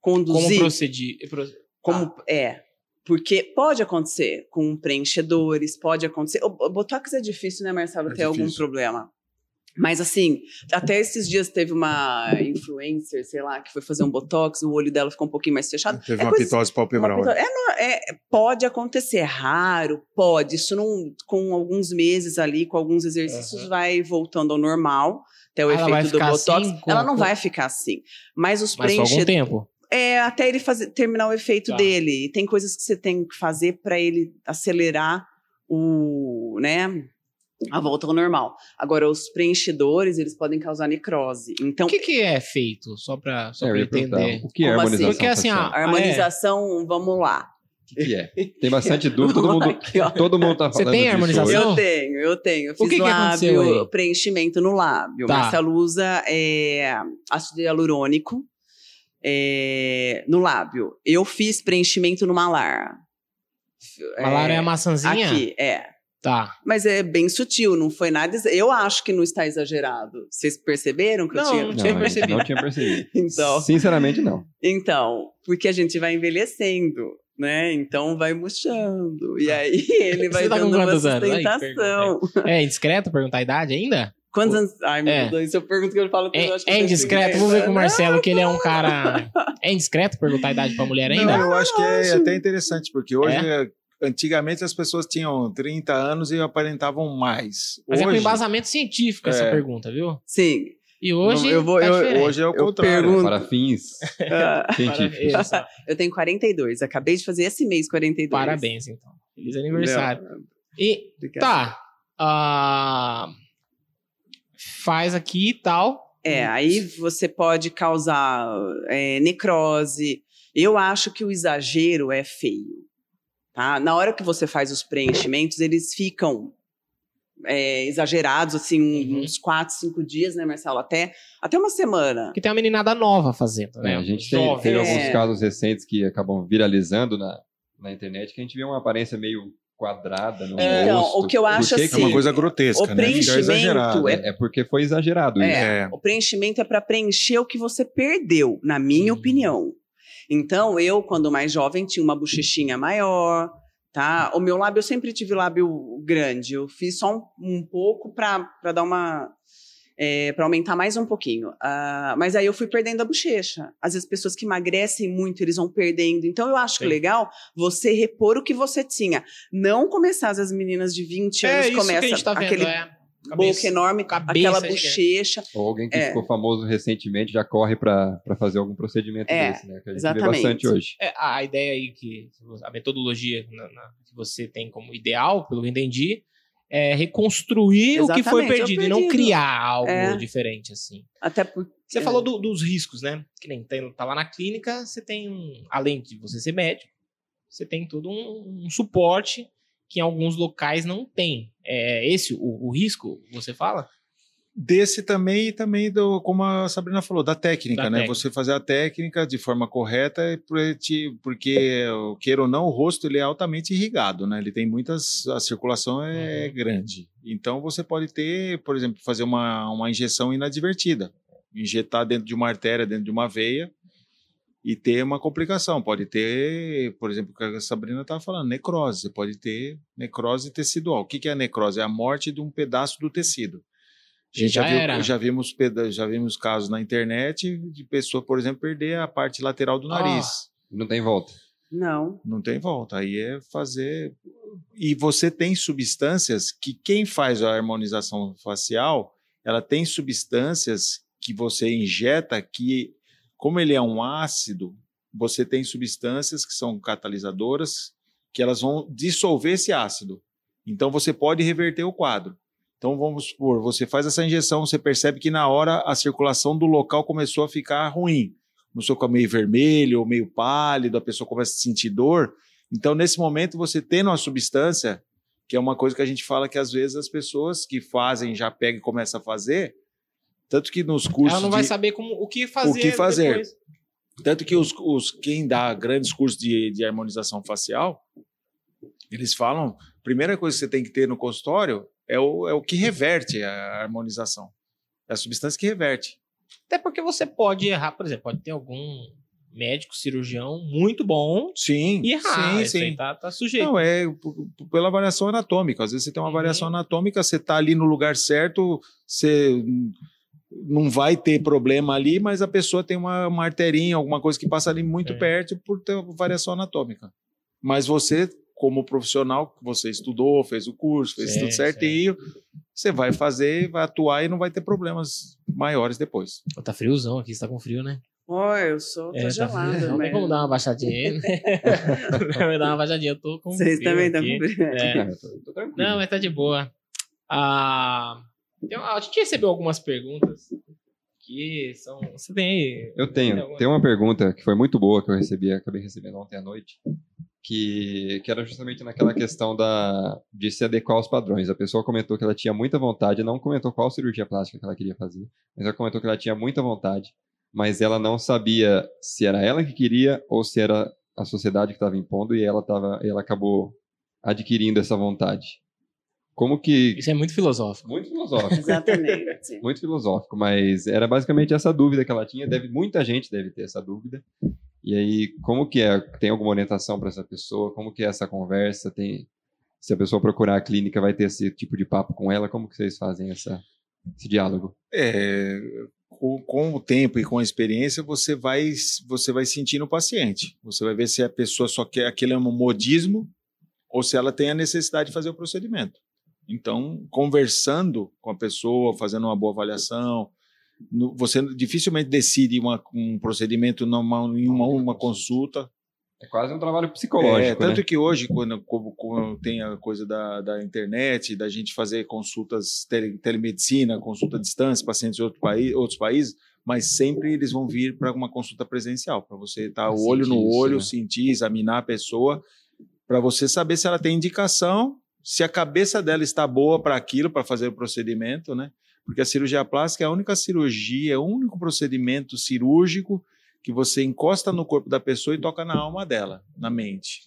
Como conduzir procedir? pro- como é. Porque pode acontecer com preenchedores, pode acontecer. O Botox é difícil, né, Marcelo, É ter algum difícil. problema. Mas assim, até esses dias teve uma influencer, sei lá, que foi fazer um Botox, o olho dela ficou um pouquinho mais fechado. Teve É uma coisa- pitose Uma palpebral. pessoa- É, não- é, pode acontecer, é raro, pode. Isso não, com alguns meses ali, com alguns exercícios, Aham. vai voltando ao normal, até o efeito do Botox. assim, com- ela não vai ficar assim. Mas os Mas algum tempo. É, até ele fazer, terminar o efeito Tá. dele. E tem coisas que você tem que fazer para ele acelerar o, né, a volta ao normal. Agora, os preenchedores, eles podem causar necrose. Então, O que, que é feito? Só pra, só É, pra entender. O que é Como assim? harmonização Porque, assim, facial? ó, a harmonização, vamos lá. O que, que é? Tem bastante dúvida, todo mundo, Aqui, todo mundo tá Você falando tem disso harmonização? Eu tenho, eu tenho. Eu O fiz que que aconteceu lábio, aí? preenchimento no lábio. Tá. Marcelo usa é, ácido hialurônico é, no lábio. Eu fiz preenchimento no malar. Malar é a maçãzinha? Aqui, é. Tá. Mas é bem sutil, não foi nada. Eu acho que não está exagerado. Vocês perceberam que eu Não, tinha? não Não, tinha eu percebido. Não tinha percebido. Então, Sinceramente, não. então, porque a gente vai envelhecendo, né? Então vai murchando. E aí ele vai Você tá com dando uma quantos anos? Aí, sustentação. É indiscreto perguntar a idade ainda? Quantos anos? Ai, meu É. Deus, se eu pergunto que eu falo que eu É, acho que é eu indiscreto? 50. Vamos ver com o Não, Marcelo, que ele é um cara. É indiscreto perguntar a idade pra mulher ainda? Não, eu acho que é até interessante, porque hoje, antigamente, as pessoas tinham 30 anos e aparentavam mais. Mas é com hoje, embasamento científico essa É. pergunta, viu? Sim. E hoje. eu vou- tá eu- hoje é o Eu contrário. pergunto- Para fins Ah, científicos. Eu tenho 42. Acabei de fazer esse mês 42. Parabéns, então. Feliz aniversário. Meu, E obrigada. tá. ah, faz aqui e tal. É, aí você pode causar é, necrose. Eu acho que o exagero é feio. Tá? Na hora que você faz os preenchimentos, eles ficam é, exagerados, assim, Uhum. uns 4, 5 dias, né, Marcelo? Até, até uma semana. Porque tem uma meninada nova fazendo, né? É, a gente tem, teve É. alguns casos recentes que acabam viralizando na, na internet que a gente vê uma aparência meio quadrada no Então, rosto. o que eu acho Por que É assim, que- uma coisa grotesca, o né? Preenchimento é- É, é porque foi exagerado isso. É, É. o preenchimento é para preencher o que você perdeu, na minha Hum. opinião. Então, eu, quando mais jovem, tinha uma bochechinha maior, tá? O meu lábio, eu sempre tive lábio grande. Eu fiz só um, um pouco para dar uma. para aumentar mais um pouquinho. Ah, mas aí eu fui perdendo a bochecha. Às vezes, pessoas que emagrecem muito, eles vão perdendo. Então, eu acho Sim. legal você repor o que você tinha. Não começar, vezes, meninas de 20 anos É isso que a começam tá aquele é. Boca Cabeça- enorme, cabeça aquela bochecha. Ou alguém que É. ficou famoso recentemente já corre pra pra fazer algum procedimento É, desse, né? Que a gente exatamente. vê bastante hoje. É, a ideia aí que a metodologia na- na- que você tem como ideal, pelo que eu entendi, é reconstruir o que foi Exatamente, é perdido, e não criar algo É. diferente assim. Até porque. Você É. falou do- dos riscos, né? Que nem tem, tá lá na clínica, você tem um, além de você ser médico, você tem todo um, um suporte que em alguns locais não tem. É esse o, o risco, você fala? Desse também e também do, como a Sabrina falou, da técnica, Da né? técnica. Você fazer a técnica de forma correta, porque, queira ou não, o rosto ele é altamente irrigado, né? Ele tem muitas. A circulação é Uhum. grande. Então você pode ter, por exemplo, fazer uma, uma injeção inadvertida. Injetar dentro de uma artéria, dentro de uma veia, e ter uma complicação. Pode ter, por exemplo, o que a Sabrina estava falando, necrose. Você pode ter necrose tecidual. O que, que é a necrose? É a morte de um pedaço do tecido. A gente já, Já viu- era. já vimos já vimos casos na internet de pessoa, por exemplo, perder a parte lateral do nariz. Não tem volta. Não. Não tem volta. Aí é fazer. E você tem substâncias que quem faz a harmonização facial, ela tem substâncias que você injeta que, como ele é um ácido, você tem substâncias que são catalisadoras que elas vão dissolver esse ácido. Então você pode reverter o quadro. Então vamos supor, você faz essa injeção, você percebe que na hora a circulação do local começou a ficar ruim. Começou a ficar meio vermelho ou meio pálido, a pessoa começa a sentir dor. Então, nesse momento, você tendo uma substância, que é uma coisa que a gente fala que às vezes as pessoas que fazem, já pegam e começam a fazer, tanto que nos cursos. Ela não vai de- saber como, o que fazer. que fazer. depois. tanto que os, os- quem dá grandes cursos de, de harmonização facial, eles falam, primeira coisa que você tem que ter no consultório é o, é o que reverte a harmonização. É a substância que reverte. Até porque você pode errar, por exemplo, pode ter algum médico, cirurgião muito bom Sim, e errar. sim, sim. tá, tá sujeito. Não, é pela variação anatômica. Às vezes você tem uma Uhum. variação anatômica, você está ali no lugar certo, você não vai ter problema ali, mas a pessoa tem uma, uma arterinha, alguma coisa que passa ali muito É. perto por ter variação anatômica. Mas você, como profissional, que você estudou, fez o curso, fez Sim, tudo certinho, você vai fazer, vai atuar e não vai ter problemas maiores depois. Pô, Tá friozão aqui, você tá com frio, né? Oi, eu sou, tô É, tá gelada. frio. Não tem como dar uma baixadinha aí, né? Vai dar uma baixadinha, eu tô com Vocês frio também estão com frio. É. É, tô, tô tranquilo. Não, mas tá de boa. Ah, tem- a gente recebeu algumas perguntas que são. Você tem aí? Eu tenho. alguma- Tem uma pergunta que foi muito boa que eu recebi, acabei recebendo ontem à noite, que, que era justamente naquela questão da, de se adequar aos padrões. A pessoa comentou que ela tinha muita vontade, não comentou qual cirurgia plástica que ela queria fazer, mas ela comentou que ela tinha muita vontade, mas ela não sabia se era ela que queria ou se era a sociedade que estava impondo e ela, tava, ela acabou adquirindo essa vontade. Como que. Isso é muito filosófico. Muito filosófico. Exatamente. muito filosófico, mas era basicamente essa dúvida que ela tinha. Deve, muita gente deve ter essa dúvida. E aí, como que é? Tem alguma orientação para essa pessoa? Como que é essa conversa? Tem, se a pessoa procurar a clínica, vai ter esse tipo de papo com ela? Como que vocês fazem essa, esse diálogo? É, com, com o tempo e com a experiência, você vai, você vai sentindo o paciente. Você vai ver se a pessoa só quer aquele é um modismo ou se ela tem a necessidade de fazer o procedimento. Então, conversando com a pessoa, fazendo uma boa avaliação, no- você dificilmente decide uma- um procedimento numa, em uma, uma consulta. É quase um trabalho psicológico, É, tanto né? que hoje, quando, como- como tem a coisa da, da internet, da gente fazer consultas tele, telemedicina, consulta à distância, pacientes de outro país, outros países, mas sempre eles vão vir para uma consulta presencial, para você estar Pra olho no sentir olho, né? sentir, examinar a pessoa, para você saber se ela tem indicação, se a cabeça dela está boa para aquilo, para fazer o procedimento, né? Porque a cirurgia plástica é a única cirurgia, é o único procedimento cirúrgico que você encosta no corpo da pessoa e toca na alma dela, na mente.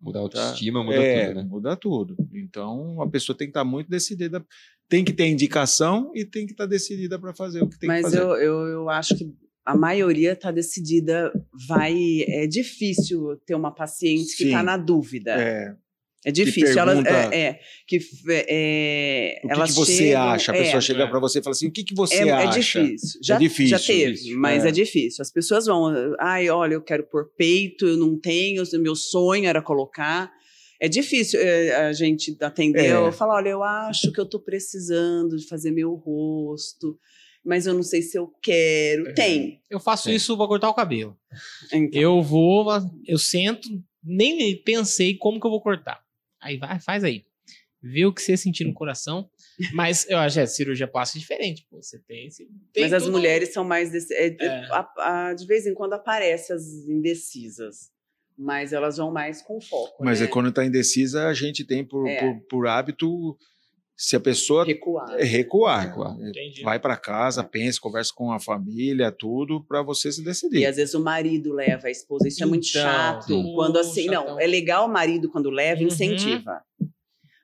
Muda a Tá? autoestima, muda é, tudo, né? muda tudo. Então, a pessoa tem que estar muito decidida, tem que ter indicação e tem que estar decidida para fazer o que tem que Mas fazer. eu, eu, eu acho que a maioria está decidida, vai. É difícil ter uma paciente que está na dúvida. É, É difícil. Pergunta- é, é, que é, o que, elas que você chegam- acha? A pessoa é, chega é. para você e fala assim: o que, que você é, é acha? difícil. Já, difícil, já teve, difícil, mas é. é. difícil. As pessoas vão, ai, olha, eu quero pôr peito, eu não tenho, o meu sonho era colocar. É difícil é, a gente atender, É. eu falo, olha, eu acho que eu tô precisando de fazer meu rosto, mas eu não sei se eu quero. É. Tem. Eu faço Sim. isso pra cortar o cabelo. Então, Eu vou, eu sento, nem pensei como que eu vou cortar. Aí vai, faz aí. Vê o que você sentir no coração. Mas eu acho que é cirurgia plástica é diferente. Pô, você tem, você tem mas as tudo- mulheres são mais. desse- é, é, É. a- a- de vez em quando aparecem as indecisas, mas elas vão mais com foco. Mas né? é quando está indecisa, a gente tem por, É. por, por hábito, se a pessoa recuar. é recuar, Recuar. Entendi. vai para casa, pensa, conversa com a família, tudo, para você se E decidir. às vezes o marido leva a esposa, isso é muito Então, chato. sim. Quando assim, Chatão. não, é legal o marido quando leva, Uhum. incentiva.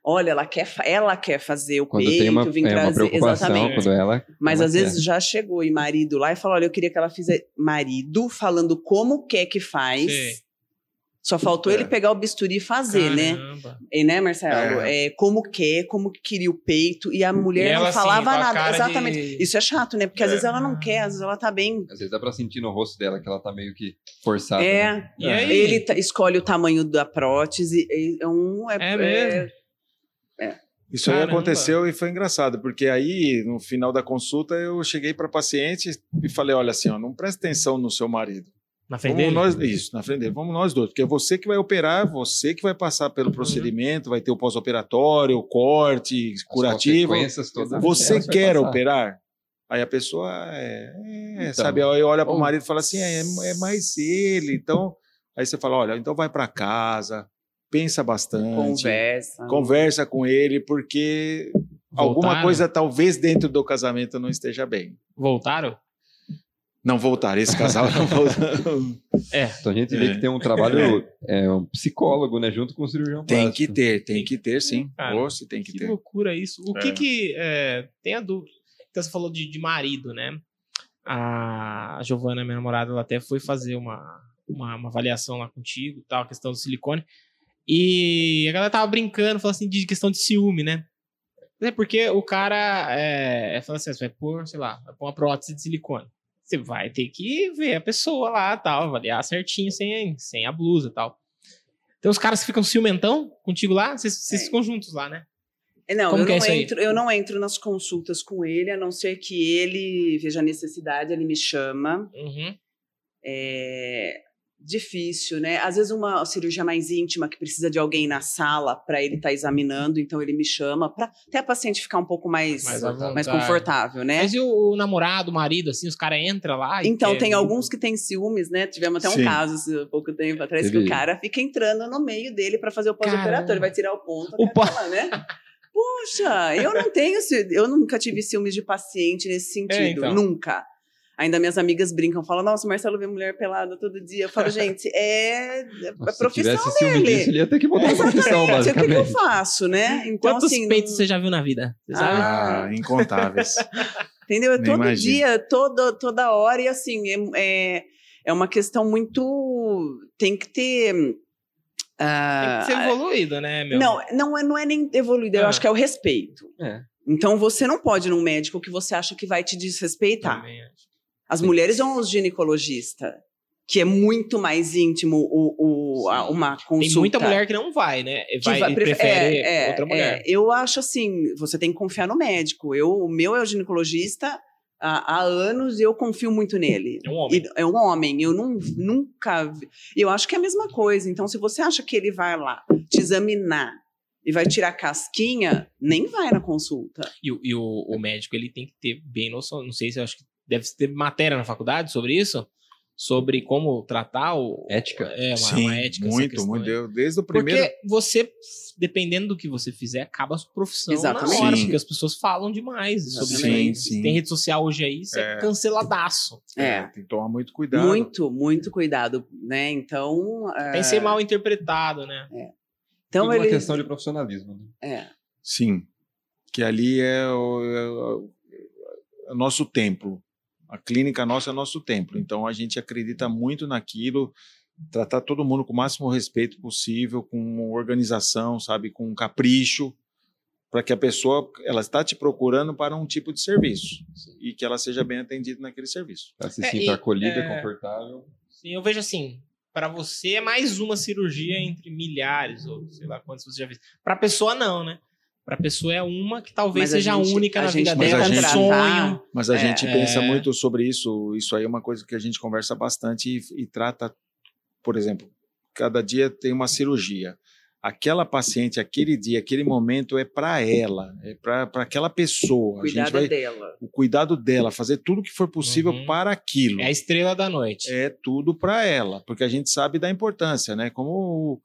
Olha, ela quer, ela quer fazer o Quando peito, tem uma, vim é, uma trazer. preocupação, Exatamente. quando ela. Mas ela às vezes já chegou e marido lá e falou: olha, eu queria que ela fizesse. Marido falando como quer que faz. Sei. Só faltou É. ele pegar o bisturi e fazer, né? Caramba. E, né, Marcelo? É. como quer, como que queria o peito. E a mulher E ela, não assim, falava com a nada. Exatamente. de- Isso é chato, né? Porque às É. vezes ela não quer, às vezes ela tá bem. Às vezes dá pra sentir no rosto dela que ela tá meio que forçada. né? É, E aí? Ele escolhe o tamanho da prótese. e É um. É, É mesmo? Isso aí Caramba. aconteceu e foi engraçado, porque aí, no final da consulta, eu cheguei para paciente e falei: olha assim, ó, não presta atenção no seu marido. Na frente Vamos dele? nós, isso, na frente dele. Vamos nós dois, porque é você que vai operar, você que vai passar pelo Uhum. procedimento, vai ter o pós-operatório, o corte, As curativo. consequências todas Você quer operar? Aí a pessoa é, é, Então. sabe, aí olha para o marido e fala assim, é, é mais ele. Então, aí você fala, olha, então vai para casa, pensa bastante, Conversa. conversa com ele, porque alguma Voltaram? coisa talvez dentro do casamento não esteja bem. Voltaram? Não voltar, esse casal não voltaram. É. Então a gente vê É. que tem um trabalho, é, um psicólogo, né, junto com o cirurgião tem plástico. que ter, tem que ter, sim. Cara, Ou se tem que Que ter. loucura isso. O É. que que. é, tem a dúvida. Então você falou de, de marido, né? A Giovana, minha namorada, ela até foi fazer uma, uma, uma avaliação lá contigo, tal, a questão do silicone. E a galera tava brincando, falando assim, de questão de ciúme, né? É porque o cara é, é fala assim, você vai pôr, sei lá, vai pôr uma prótese de silicone. Você vai ter que ver a pessoa lá, tal, avaliar certinho, sem, sem a blusa tal. Tem uns caras que ficam ciumentão contigo lá, vocês, vocês É. ficam juntos lá, né? É, Não, Como eu é não, aí? entro, eu não entro nas consultas com ele, a não ser que ele veja a necessidade, ele me chama. Uhum. É difícil, né? Às vezes uma cirurgia mais íntima que precisa de alguém na sala para ele estar examinando, então ele me chama para até a paciente ficar um pouco mais Mais mais confortável, né? Mas e o, o namorado, o marido, assim, os caras entram lá e Então, quer- tem alguns que têm ciúmes, né? Tivemos até um Sim. caso assim, há pouco tempo atrás que o cara fica entrando no meio dele para fazer o pós-operatório, ele vai tirar o ponto, O pó- lá, né? Poxa, eu não tenho, eu nunca tive ciúmes de paciente nesse sentido, então. nunca. Ainda minhas amigas brincam, falam, nossa, o Marcelo vê mulher pelada todo dia. Eu falo, gente, é, é Nossa, se profissão ciúme dele. disso, ele ia ter que mudar a profissão, Exatamente, o que, eu basicamente. faço, né? Então, Quantos assim, peitos não- você já viu na vida? Você sabe? Ah, incontáveis. Entendeu? É Nem todo imagino. dia, todo, toda hora, e assim, é, é, é uma questão muito. Tem que ter. Tem ah, que ser evoluído, né, meu? não, não é, não é nem evoluído, eu Ah. acho que é o respeito. É. Então você não pode ir num médico que você acha que vai te desrespeitar. Também acho. As Sim. mulheres vão aos ginecologistas, que é muito mais íntimo o, o- a- uma consulta. Tem muita mulher que não vai, né? Vai, vai- e prefe- prefere é, é, outra mulher. é. Eu acho assim, você tem que confiar no médico. Eu, o meu é o ginecologista há, anos e eu confio muito nele. É um homem. E- é um homem, eu não, nunca. vi- Eu acho que é a mesma coisa. Então, se você acha que ele vai lá te examinar e vai tirar casquinha, nem vai na consulta. E, o- e o, o médico, ele tem que ter bem noção. Não sei se eu acho que deve ter matéria na faculdade sobre isso. sobre como tratar o. Ética. É, uma, Sim, uma ética. muito, muito. Eu, desde o primeiro. Porque você, dependendo do que você fizer, acaba a sua profissão Exatamente. na hora, Sim. porque as pessoas falam demais sobre isso Sim, sim. Tem rede social hoje aí, você é, É. canceladaço. É. Tem que tomar muito cuidado. Muito, muito cuidado, né? Então. Tem é, que ser mal interpretado, né? Então Tudo uma ele. questão de profissionalismo. Né? É. Sim. Que ali é o, é o- é o nosso templo. A clínica nossa é nosso templo. Então a gente acredita muito naquilo, tratar todo mundo com o máximo respeito possível, com organização, sabe, com capricho, para que a pessoa ela está te procurando para um tipo de serviço e que ela seja bem atendida naquele serviço. Ela se É, sinta e- acolhida, é. confortável. Sim, eu vejo assim, Pra você é mais uma cirurgia entre milhares, ou sei lá quantas você já fez. Pra pessoa não, né? Pra pessoa é uma que talvez Mas a seja a gente- única a na gente vida dela, um sonho. Mas a É. gente pensa É. muito sobre isso. Isso aí é uma coisa que a gente conversa bastante e, e trata, por exemplo, cada dia tem uma cirurgia. Aquela paciente, aquele dia, aquele momento é para ela, é para aquela pessoa. a gente Cuidado vai, dela. o cuidado dela, fazer tudo que for possível Uhum. para aquilo. É a estrela da noite. É tudo para ela, porque a gente sabe da importância, né? Como o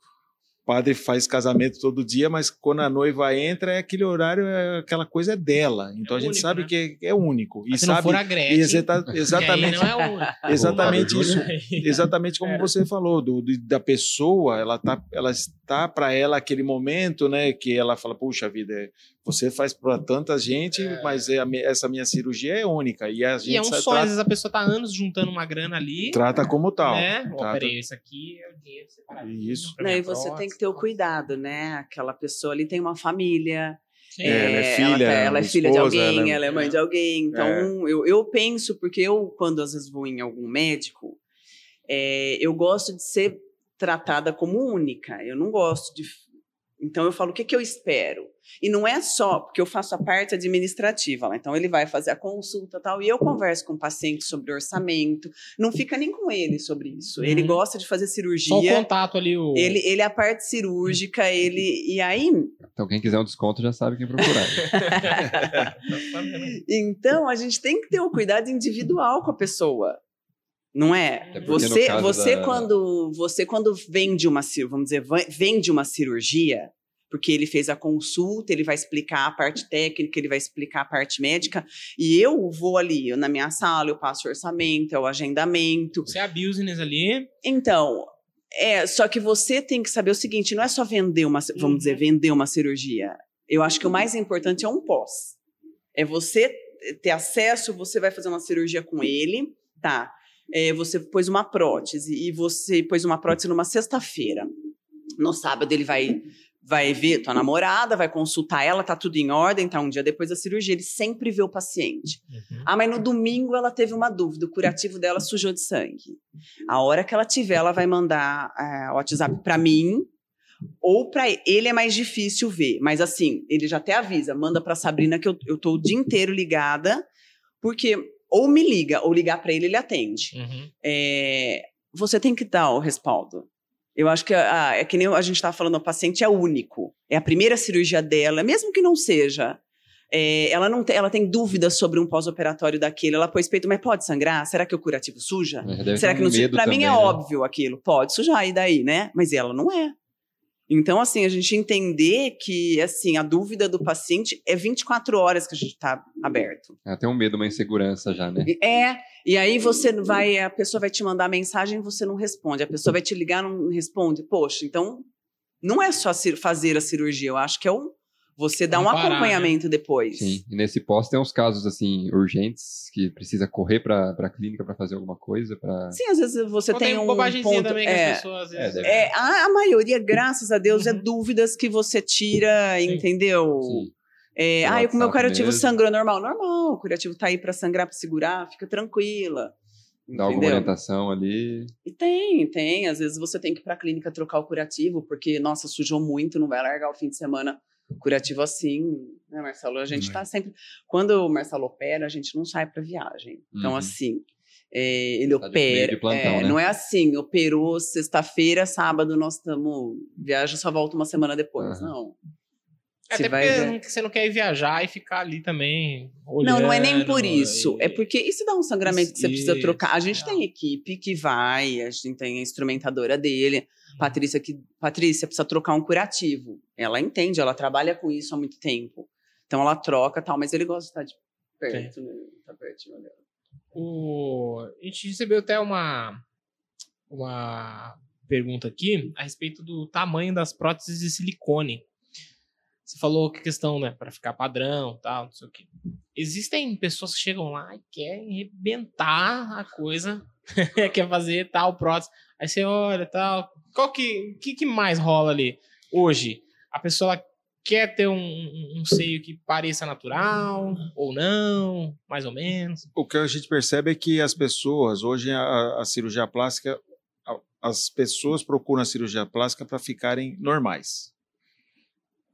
padre faz casamento todo dia, mas quando a noiva entra, é aquele horário, é, aquela coisa é dela. Então É a gente único, sabe né? que é, é único. E Mas se não sabe for a Gretchen, e exata- exatamente, não é exatamente Ô, isso. Exatamente como É. você falou, do, do- da pessoa, ela tá, ela está para ela aquele momento, né, que ela fala, puxa vida, é, você faz para tanta gente, mas é a mi- essa minha cirurgia é única e a gente E é um sonho, às trata, vezes a pessoa tá anos juntando uma grana ali, trata como tal. né? Trata- peraí, isso aqui é o dinheiro separado. Isso. Não, e você tem que ter o cuidado, né? Aquela pessoa ali tem uma família. É, ela é ela filha, tá- ela, é filha de esposa, alguém, ela ela é- é, mãe de alguém. Então, É. eu, eu penso, porque eu, quando às vezes vou em algum médico, é, eu gosto de ser tratada como única. Eu não gosto de. Então, eu falo, o que, que eu espero? E não é só, porque eu faço a parte administrativa lá. Então, ele vai fazer a consulta e tal, e eu converso com o paciente sobre orçamento. Não fica nem com ele sobre isso. Ele Uhum. gosta de fazer Só o cirurgia. contato ali, o... Ele, ele é a parte cirúrgica, ele. E aí, Então, quem quiser um desconto já sabe quem procurar. Então, a gente tem que ter o cuidado individual com a pessoa. Não é? Você, você da- quando você quando vende uma vamos dizer, vende uma cirurgia, porque ele fez a consulta, ele vai explicar a parte técnica, ele vai explicar a parte médica, e eu vou ali, eu, na minha sala, eu passo o orçamento, é o agendamento. Você é a business ali, Então, é, só que você tem que saber o seguinte, não é só vender uma, vamos dizer, vender uma cirurgia. Eu acho que o mais importante é um pós. É você ter acesso, você vai fazer uma cirurgia com ele, tá? É, você pôs uma prótese e você pôs uma prótese numa sexta-feira. No sábado ele vai vai ver tua namorada, vai consultar ela, tá tudo em ordem, tá um dia depois da cirurgia, ele sempre vê o paciente. Ah, mas no domingo ela teve uma dúvida, o curativo dela sujou de sangue. A hora que ela tiver, ela vai mandar o WhatsApp para mim ou para ele é mais difícil ver, mas assim, ele já até avisa, manda para Sabrina que eu, eu tô o dia inteiro ligada, porque ou me liga ou ligar para ele ele atende. Uhum. É, você tem que dar o respaldo. Eu acho que ah, é que nem a gente estava falando, o paciente é único. É a primeira cirurgia dela, mesmo que não seja. é, ela não tem, ela tem dúvidas sobre um pós-operatório daquele. Ela pôs peito, mas pode sangrar? Será que o curativo suja? Deve Será que não suja? Pra mim é né? óbvio aquilo. Pode sujar, e daí, né? Mas ela não é. Então, assim, a gente entender que, assim, a dúvida do paciente é 24 horas que a gente está aberto. Ela tem um medo, uma insegurança já, né? É, e aí você vai, a pessoa vai te mandar mensagem e você não responde. A pessoa vai te ligar não responde. Poxa, então não é só fazer a cirurgia, eu acho que é um você dá um parar, né? acompanhamento depois. Sim. E nesse pós tem uns casos, assim, urgentes, que precisa correr pra, pra clínica pra fazer alguma coisa, pra... Sim, às vezes você Ou tem, tem um ponto, também que é, as pessoas É, deve- é, a, a maioria, graças a Deus, é Uhum. dúvidas que você tira, Sim. entendeu? Sim. É, ah, o meu curativo mesmo. sangrou normal. Normal, o curativo tá aí pra sangrar, pra segurar, fica tranquila. Dá alguma entendeu? orientação ali. E tem, tem. Às vezes você tem que ir pra clínica trocar o curativo, porque, nossa, sujou muito, não vai largar o fim de semana curativo assim, né, Marcelo? A gente É. tá sempre. Quando o Marcelo opera, a gente não sai pra viagem. Então, Uhum. assim. é, ele Tá opera. plantão, é, né? Não é assim, operou sexta-feira, sábado nós estamos. Viagem só volta uma semana depois. Aham. Não. Você Até vai porque ver. você não quer ir viajar e ficar ali também olhando. Não, não é nem por isso. e- É porque isso dá um sangramento que você precisa trocar. A gente é. tem equipe que vai, a gente tem a instrumentadora dele. Patrícia, que, Patrícia precisa trocar um curativo. Ela entende, ela trabalha com isso há muito tempo. Então ela troca tal, mas ele gosta de estar de perto, né? Tá pertinho dela. O... A gente recebeu até uma, uma pergunta aqui a respeito do tamanho das próteses de silicone. Você falou que questão, né, para ficar padrão, tal, não sei o quê. Existem pessoas que chegam lá e querem arrebentar a coisa, quer fazer tal prótese. Aí você olha, tal. Qual que, que que mais rola ali hoje? A pessoa quer ter um, um- um seio que pareça natural ou não, mais ou menos. O que a gente percebe é que as pessoas, hoje a, a cirurgia plástica, a- as pessoas procuram a cirurgia plástica para ficarem normais.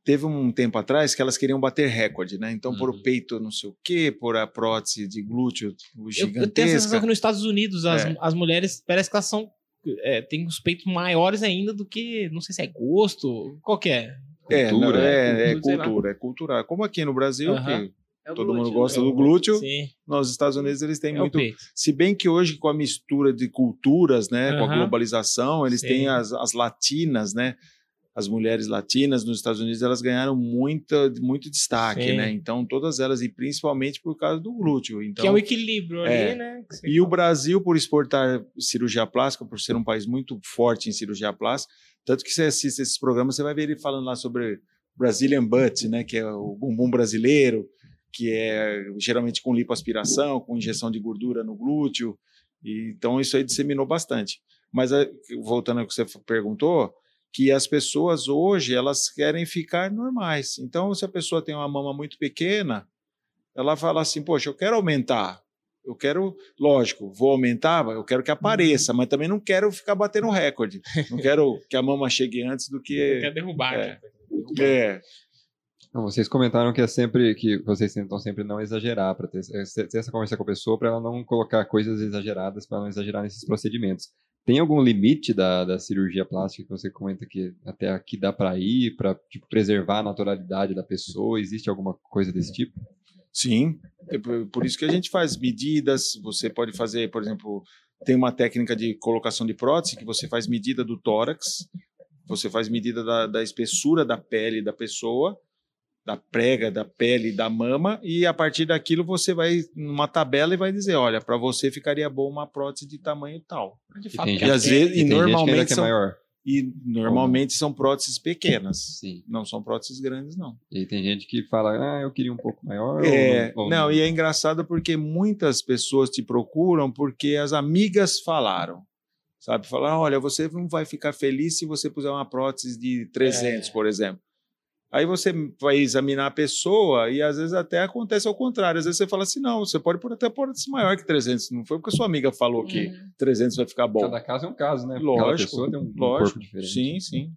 Teve um tempo atrás que elas queriam bater recorde, né? Então, por Uhum. o peito não sei o quê, por a prótese de glúteo Eu, gigantesca. eu tenho a sensação que nos Estados Unidos as, É. as mulheres parece que elas são. É, tem os peitos maiores ainda do que. Não sei se é gosto. Qual que é? É, Cultura, é, é lá. cultura, é cultural. Como aqui no Brasil, Aham. que É todo mundo glúteo. gosta do glúteo, Sim, nos Estados Unidos eles têm é muito. Se bem que hoje, com a mistura de culturas, né, com a globalização, eles Sim. têm as, as latinas, né? As mulheres latinas nos Estados Unidos, elas ganharam muita, muito destaque, Sim. né? Então, todas elas, e principalmente por causa do glúteo. Então, que é o equilíbrio ali, é. né? que você e o fala. Brasil, por exportar cirurgia plástica, por ser um país muito forte em cirurgia plástica, tanto que você assiste esses programas, você vai ver ele falando lá sobre Brazilian Butt, né, que é o bumbum brasileiro, que é geralmente com lipoaspiração, com injeção de gordura no glúteo. E, então isso aí disseminou bastante. Mas voltando ao que você perguntou, que as pessoas hoje elas querem ficar normais. Então se a pessoa tem uma mama muito pequena, ela fala assim, poxa, eu quero aumentar. Eu quero, lógico, vou aumentar, eu quero que apareça, mas também não quero ficar batendo recorde. Não quero que a mama chegue antes do que. Quer derrubar. é. né? Derrubar. É, Não, vocês comentaram que é sempre que vocês tentam sempre não exagerar para ter, ter essa conversa com a pessoa para ela não colocar coisas exageradas para não exagerar nesses procedimentos. Tem algum limite da, da cirurgia plástica que você comenta que até aqui dá para ir para tipo, preservar a naturalidade da pessoa? Existe alguma coisa desse tipo? Sim, é por isso que a gente faz medidas. Você pode fazer, por exemplo, tem uma técnica de colocação de prótese que você faz medida do tórax, você faz medida da, da espessura da pele da pessoa, da prega, da pele, da mama, e a partir daquilo você vai numa tabela e vai dizer, olha, para você ficaria bom uma prótese de tamanho tal. De E fato, é às vezes- e e normalmente quer são- maior. E normalmente são próteses pequenas, Sim. não são próteses grandes, não. E tem gente que fala, ah, eu queria um pouco maior. É, ou, ou não, e é engraçado porque muitas pessoas te procuram porque as amigas falaram. Sabe? Falaram, olha, você não vai ficar feliz se você puser uma prótese de 300, É. por exemplo. Aí você vai examinar a pessoa e às vezes até acontece ao contrário. Às vezes você fala assim, não, você pode pôr até prótese maior que 300. Não foi porque sua amiga falou que Uhum. 300 vai ficar bom. Cada caso é um caso, né? Cada Lógico, pessoa tem um, um lógico. corpo diferente. Sim, sim.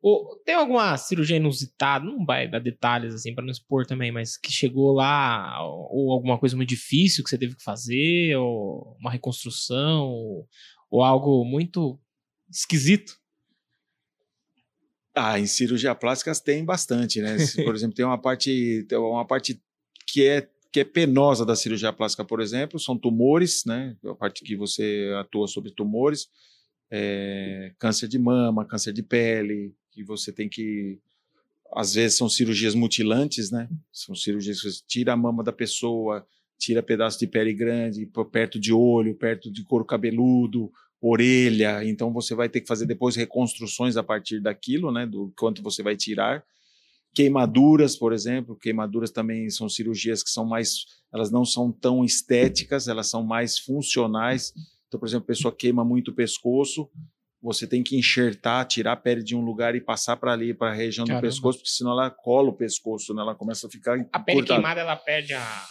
Ô, tem alguma cirurgia inusitada, não vai dar detalhes assim para não expor também, mas que chegou lá, ou, ou alguma coisa muito difícil que você teve que fazer, ou uma reconstrução, ou, ou algo muito esquisito? Ah, em cirurgia plásticas tem bastante, né? Por exemplo, tem uma parte, tem uma parte que é que é penosa da cirurgia plástica, por exemplo, são tumores, né? A parte que você atua sobre tumores, é, câncer de mama, câncer de pele, que você tem que às vezes são cirurgias mutilantes, né? São cirurgias que você tira a mama da pessoa, tira pedaço de pele grande, perto de olho, perto de couro cabeludo, orelha. Então você vai ter que fazer depois reconstruções a partir daquilo, né? Do quanto você vai tirar. Queimaduras, por exemplo, queimaduras também são cirurgias que são mais, elas não são tão estéticas, elas são mais funcionais. Então, por exemplo, a pessoa queima muito o pescoço, você tem que enxertar, tirar a pele de um lugar e passar para ali, para a região Caramba. do pescoço, porque senão ela cola o pescoço, né? ela começa a ficar A pele encurtada. queimada, ela perde a,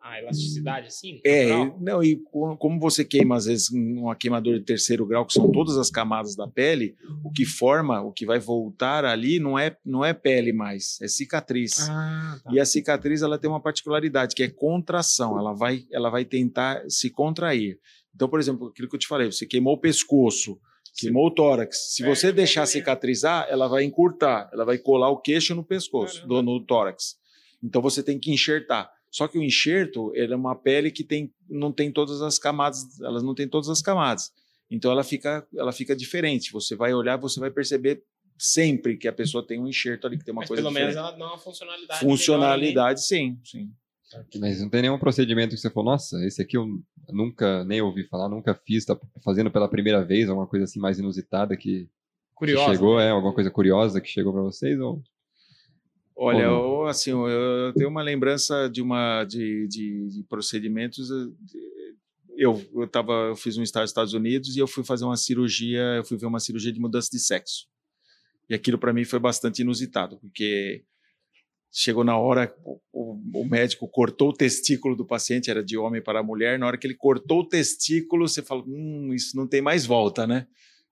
a elasticidade, assim? É, natural? e- não, e co- como você queima, às vezes, uma queimadura de terceiro grau, que são todas as camadas da pele, o que forma, o que vai voltar ali não é, não é pele mais, é cicatriz. Ah, tá. E a cicatriz ela tem uma particularidade, que é contração, ela vai, ela vai tentar se contrair. Então, por exemplo, aquilo que eu te falei, você queimou o pescoço, Queimou o tórax. Se É, você deixar cicatrizar, ela vai encurtar, ela vai colar o queixo no pescoço, do, no tórax. Então você tem que enxertar. Só que o enxerto, ele é uma pele que tem, não tem todas as camadas, elas não tem todas as camadas. Então ela fica, ela fica diferente. Você vai olhar, você vai perceber sempre que a pessoa tem um enxerto ali que tem uma Mas coisa pelo menos diferente. ela dá uma funcionalidade. melhor Funcionalidade, sim, sim. Mas não tem nenhum procedimento que você falou, nossa, esse aqui eu nunca nem ouvi falar, nunca fiz, tá fazendo pela primeira vez, alguma coisa assim mais inusitada que, ali. que Curiosa. chegou, é, alguma coisa curiosa que chegou pra vocês? Ou... Olha, eu, assim, eu- tenho uma lembrança de uma de, de, de procedimentos. eh, Eu, eu, tava, eu fiz um estágio nos Estados Unidos e eu fui fazer uma cirurgia, eu fui ver uma cirurgia de mudança de sexo. E aquilo para mim foi bastante inusitado, porque chegou na hora, o, o- o médico cortou o testículo do paciente, era de homem para mulher, na hora que ele cortou o testículo, você fala, hum, isso não tem mais volta, né?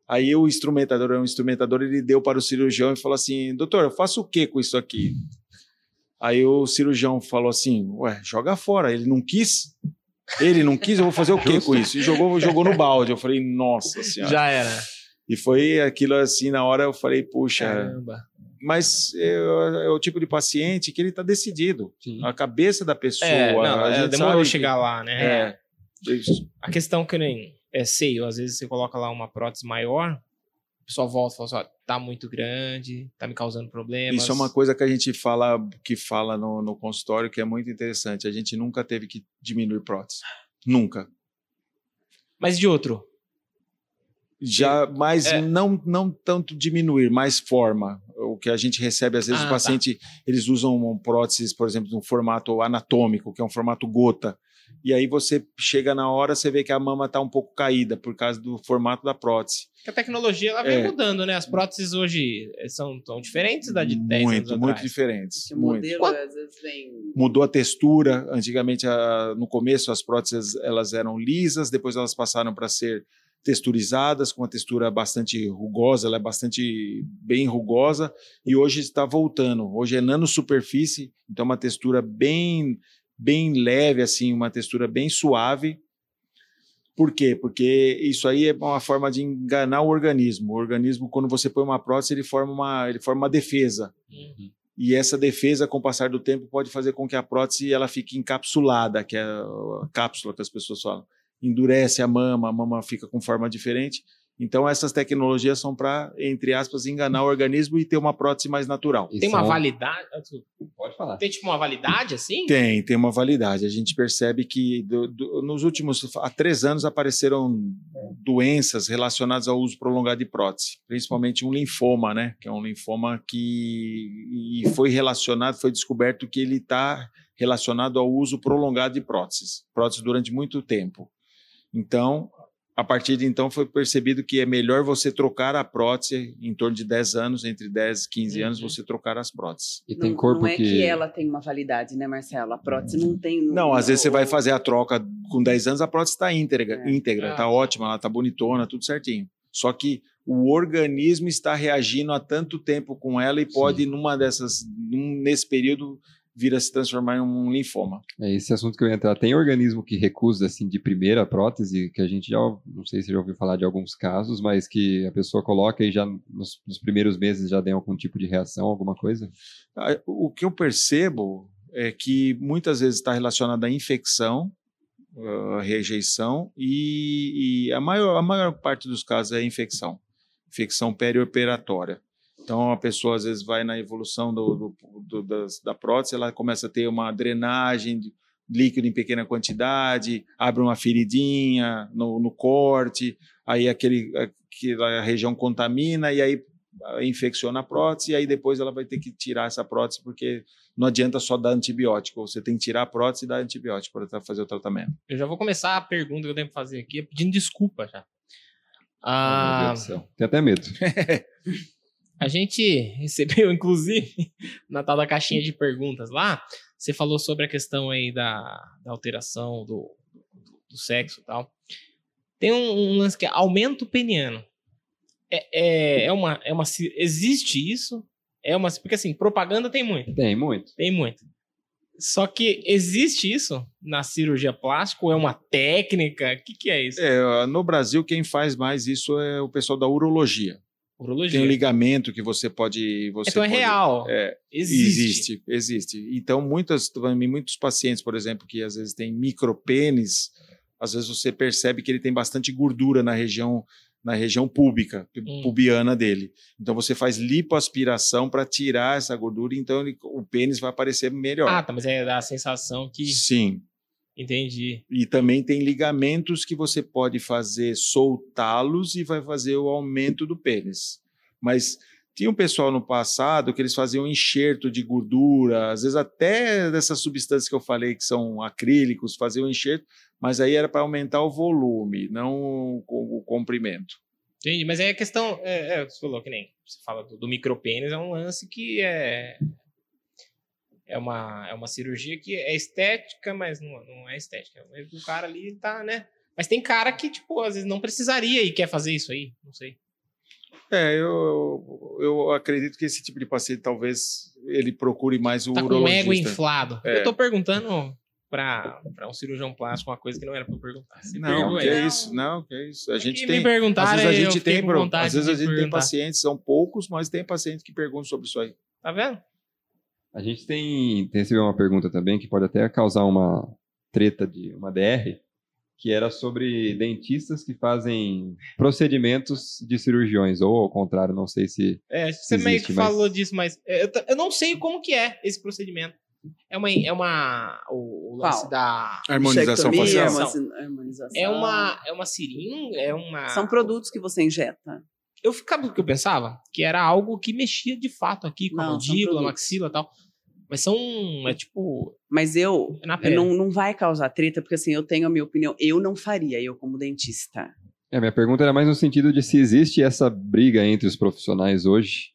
Aí o instrumentador, é um instrumentador, ele deu para o cirurgião e falou assim, doutor, eu faço o que com isso aqui? Aí o cirurgião falou assim, ué, joga fora, ele não quis? Ele não quis, eu vou fazer o que com isso? E jogou, jogou no balde, eu falei, nossa senhora. Já era. E foi aquilo assim, na hora eu falei, puxa, Caramba. mas é, é o tipo de paciente que ele está decidido. Sim. A cabeça da pessoa. É, não, a é, demorou que- chegar lá, né? É. A questão que nem é seio, às vezes você coloca lá uma prótese maior, o pessoal volta e fala assim, ó, tá muito grande, tá me causando problemas. Isso é uma coisa que a gente fala, que fala no, no consultório que é muito interessante. A gente nunca teve que diminuir prótese. Nunca. Mas de outro, Já, mas É. não, não tanto diminuir, mais forma. O que a gente recebe, às vezes, Ah, o paciente, eles usam um próteses, por exemplo, no formato anatômico, que é um formato gota. E aí você chega na hora, você vê que a mama está um pouco caída por causa do formato da prótese. que a tecnologia ela vem É. mudando, né? As próteses hoje eh, são tão diferentes da de 10 muito, anos muito atrás. diferentes. O muito. modelo às vezes vem. mudou a textura. Antigamente, a- no começo, as próteses elas eram lisas, depois elas passaram para ser texturizadas, com uma textura bastante rugosa, ela é bastante bem rugosa, e hoje está voltando. Hoje é nanosuperfície, então uma textura bem bem leve, assim, uma textura bem suave. Por quê? Porque isso aí é uma forma de enganar o organismo. O organismo, quando você põe uma prótese, ele forma uma, ele forma uma defesa. Uhum. E essa defesa, com o passar do tempo, pode fazer com que a prótese ela fique encapsulada, que é a cápsula que as pessoas falam. Endurece a mama, a mama fica com forma diferente. Então, essas tecnologias são para, entre aspas, enganar o organismo e ter uma prótese mais natural. Tem uma são- validade? ah. Pode falar. Tem tipo uma validade assim? Tem, tem uma validade. A gente percebe que do- do- nos últimos há três anos apareceram doenças relacionadas ao uso prolongado de prótese, principalmente um linfoma, né? Que é um linfoma que e foi relacionado, foi descoberto que ele está relacionado ao uso prolongado de próteses, próteses durante muito tempo. Então, a partir de então foi percebido que é melhor você trocar a prótese em torno de 10 anos, entre 10 e 15 anos, Uhum. você trocar as próteses. E tem não, corpo não é que... que... ela tem uma validade, né, Marcelo? A prótese não tem. Não, às vezes você vai fazer a troca com 10 anos, a prótese está íntegra, É. íntegra, Ah, está sim. ótima, ela está bonitona, tudo certinho. Só que o organismo está reagindo há tanto tempo com ela e pode, numa dessas, num- nesse período, vir a se transformar em um linfoma. É esse assunto que eu ia entrar. Tem organismo que recusa, assim, de primeira prótese, que a gente já, não sei se já ouviu falar de alguns casos, mas que a pessoa coloca e já nos, nos primeiros meses já tem algum tipo de reação, alguma coisa? Ah, O que eu percebo é que muitas vezes está relacionado à infecção, ah, rejeição, e, e a, maior, a maior parte dos casos é infecção, infecção perioperatória. Então, a pessoa às vezes vai na evolução do, do- do- das- da prótese, ela começa a ter uma drenagem de líquido em pequena quantidade, abre uma feridinha no, no corte, aí aquele, aquela região contamina e aí ah, infecciona a prótese, e aí depois ela vai ter que tirar essa prótese, porque não adianta só dar antibiótico, você tem que tirar a prótese e dar antibiótico para fazer o tratamento. Eu já vou começar a pergunta que eu tenho que fazer aqui, pedindo desculpa já. Ah, meu Ah, Deus do céu. Tem até medo. a gente recebeu, inclusive, na tal da caixinha de perguntas lá, você falou sobre a questão aí da, da alteração do, do, do sexo e tal. Tem um, um lance que é aumento peniano. É, é, é uma, é uma. Existe isso? É uma. Porque assim, propaganda tem muito. Tem muito. Tem muito. Só que existe isso na cirurgia plástica ou é uma técnica? O que, que é isso? É, no Brasil, quem faz mais isso é o pessoal da urologia. Urologia. Tem um ligamento que você pode. Você então é pode- real. É, Existe. existe, existe. Então, muitas, muitos pacientes, por exemplo, que às vezes têm micropênis, às vezes você percebe que ele tem bastante gordura na região na região pública, Hum. pubiana dele. Então você faz lipoaspiração para tirar essa gordura, então ele- o pênis vai aparecer melhor. Ah, tá, mas é da sensação que. Sim. Entendi. E também tem ligamentos que você pode fazer soltá-los e vai fazer o aumento do pênis. Mas tinha um pessoal no passado que eles faziam enxerto de gordura, às vezes até dessas substâncias que eu falei que são acrílicos, faziam enxerto, mas aí era para aumentar o volume, não o, comprimento. Entendi. Mas aí a questão. É, é, você falou que nem. Você fala do, do micropênis, é um lance que é. É uma, é uma cirurgia que é estética, mas não, não é estética. O cara ali tá, né? Mas tem cara que, tipo, às vezes não precisaria e quer fazer isso aí. Não sei. É, eu, eu acredito que esse tipo de paciente talvez ele procure mais o Tá com o urologista. ego inflado. É. Eu tô perguntando pra um cirurgião plástico uma coisa que não era eu perguntar. Você Não, que é isso, não, que é isso. A É gente tem Às vezes a gente tem, às vezes a gente tem pacientes, são poucos, mas tem pacientes que perguntam sobre isso aí. Tá vendo? A gente tem, tem recebido uma pergunta também que pode até causar uma treta de uma DR, que era sobre dentistas que fazem procedimentos de cirurgiões, ou ao contrário, não sei se. É, você meio Existe, que mas- falou disso, mas é, eu, eu não sei como que é esse procedimento. É uma. É uma o, o lance Qual? da. Harmonização facial. É uma, é uma seringa? É uma. São produtos que você injeta. Eu ficava o que eu pensava? Que era algo que mexia de fato aqui com a Não, mandíbula, a maxila e tal. Mas são. É tipo. Mas eu, É na eu pele. não, não vai causar treta, porque assim, eu tenho a minha opinião. Eu não faria, eu como dentista. É, minha pergunta era mais no sentido de se existe essa briga entre os profissionais hoje,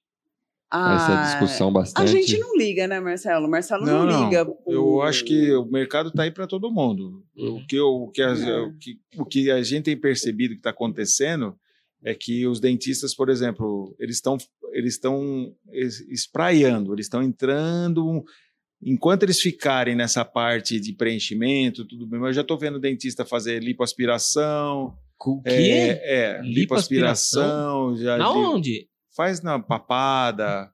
essa discussão Ah, A bastante. gente não liga, né, Marcelo? Marcelo não, Não, não. liga. pro- Eu acho que o mercado está aí para todo mundo. Uhum. O, que, eu- o, que a, É. o, que, o que a gente tem percebido que está acontecendo é que os dentistas, por exemplo, eles estão eles estão es- espraiando, eles estão entrando. Enquanto eles ficarem nessa parte de preenchimento, tudo bem, mas eu já estou vendo dentista fazer lipoaspiração. O quê? É, é Lipoaspiração? lipoaspiração. Já Na de- onde? faz na papada,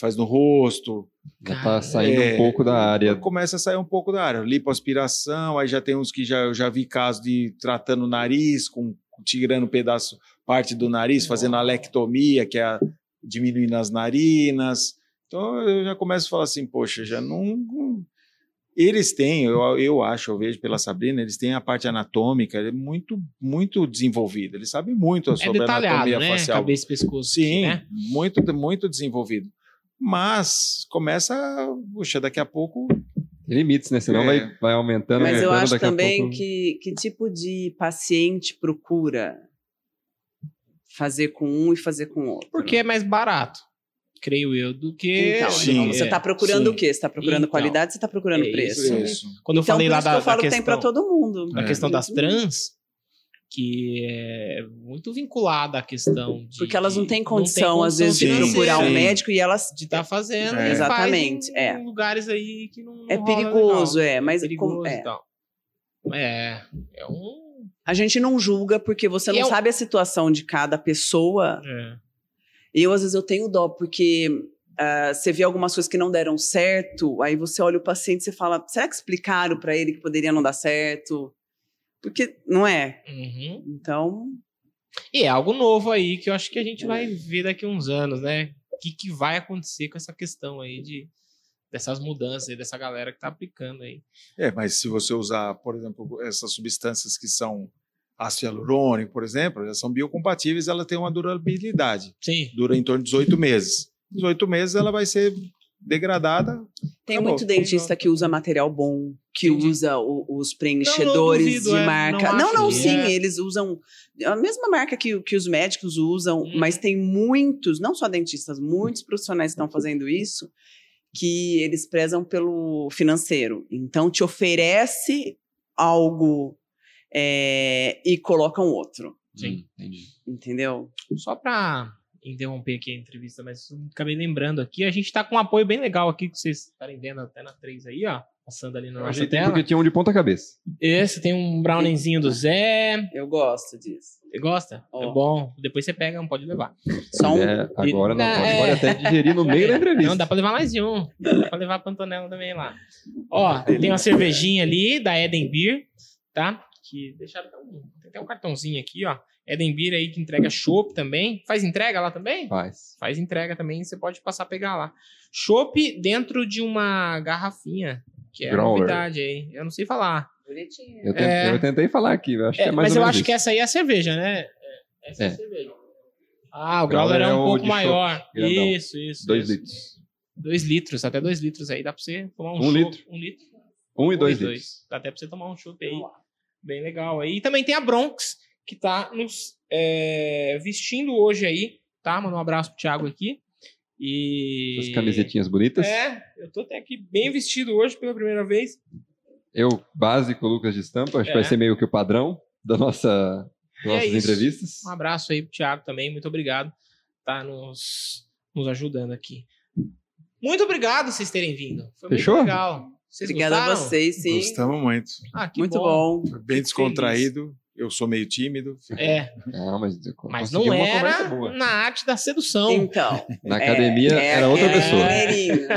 faz no rosto. Já tá saindo É, um pouco da área. Começa a sair um pouco da área. Lipoaspiração, aí já tem uns que já, eu já vi casos de tratando o nariz, com, tirando um pedaço, parte do nariz, fazendo a lectomia, que é a, diminuindo as narinas. Então eu já começo a falar assim, poxa, já não. Eles têm, eu, eu acho, eu vejo pela Sabrina, eles têm a parte anatômica é muito, muito desenvolvida. Eles sabem muito É sobre a detalhado, anatomia né? facial. Cabeça e pescoço. aqui, Sim, né? muito, muito desenvolvido. Mas começa, puxa, daqui a pouco. Tem limites, né? Senão É. vai, vai aumentando, Mas eu aumentando, acho daqui a também pouco... que, que tipo de paciente procura fazer com um e fazer com o outro. Porque é mais barato, creio eu, do que. Então, Sim. você está procurando sim. o quê? Você está procurando Então, qualidade, você está procurando é preço. isso. Isso. Quando eu Então, falei por lá isso da, que eu falo da que tem para questão, todo mundo. a É. questão das trans, que é muito vinculada à questão de. Porque elas não têm de- condição, às vezes, de Sim, procurar um médico e elas. de estar fazendo É. Exatamente, em, é. lugares aí que não É não rola perigoso, legal. é, mas perigoso com- é. e tal. É, é um A gente não julga porque você E não é um- sabe a situação de cada pessoa. é. Eu, às vezes, eu tenho dó, porque ah, você vê algumas coisas que não deram certo, aí você olha o paciente e você fala, será que explicaram para ele que poderia não dar certo? Porque não é. Uhum. Então, E é algo novo aí que eu acho que a gente vai ver daqui a uns anos, né? O que, que vai acontecer com essa questão aí de dessas mudanças aí, dessa galera que tá aplicando aí. É, mas se você usar, por exemplo, essas substâncias que são ácido hialurônico, por exemplo, elas são biocompatíveis, ela tem uma durabilidade. Sim. Dura em torno de 18 meses. 18 meses ela vai ser degradada. tem Acabou. muito dentista que usa material bom, que Entendi. usa o- os preenchedores duvido, de é, marca. não Não, não, que sim, é. eles usam a mesma marca que, que os médicos usam, Hum. mas tem muitos, não só dentistas, muitos profissionais que estão fazendo isso, que eles prezam pelo financeiro. Então, te oferece algo é, e colocam outro, Sim. Hum, entendi. entendeu? Só pra interromper aqui a entrevista, mas acabei lembrando aqui, a gente tá com um apoio bem legal aqui, que vocês estarem vendo até na 3 aí, ó. Passando ali na nossa ajeitei tela. porque tinha um de ponta cabeça. Esse tem um browningzinho do Zé. Eu gosto disso. Você gosta? Ó. É bom. Depois você pega, não pode levar. Só um. É, agora não, Não, pode, é. pode até digerir no meio da entrevista. Não, dá pra levar mais de um. Dá pra levar a Pantonella também lá. Ó, tem uma cervejinha ali da Eden Beer, tá? Que deixaram até um, tem até um cartãozinho aqui, ó. Eden Beer aí que entrega chopp também. Faz entrega lá também? Faz. Faz entrega também, você pode passar a pegar lá. Chopp dentro de uma garrafinha, que é Growler. novidade aí. Eu não sei falar. Bonitinho. Eu, tentei, É. eu tentei falar aqui, eu acho É, que é mais mas ou eu menos acho que isso. essa aí é a cerveja, né? É, essa é, É. a cerveja. Ah, o Growler growler é é um pouco maior. Isso, isso. Dois isso. litros. Dois litros, até dois litros aí. Dá pra você tomar um, Um litro. Um litro. Um e dois Um litros. Dá até pra você tomar um chopp aí. Bem legal aí. E também tem a Bronx, que tá nos é, vestindo hoje aí, tá? Manda um abraço pro Thiago aqui. E. Essas camisetinhas bonitas. É, eu tô até aqui bem vestido hoje pela primeira vez. Eu, básico, Lucas de Estampa, acho É. que vai ser meio que o padrão da nossa, das é nossas isso. entrevistas. Um abraço aí pro Thiago também, muito obrigado. Tá nos, nos ajudando aqui. Muito obrigado vocês terem vindo. Foi Fechou? muito legal. Vocês Obrigada a gostaram? vocês, sim. Gostamos muito. Ah, que Muito bom. Foi bem descontraído. Eu sou meio tímido. É, Não, mas, mas não era na arte da sedução. Então. Na academia era outra aquele pessoa.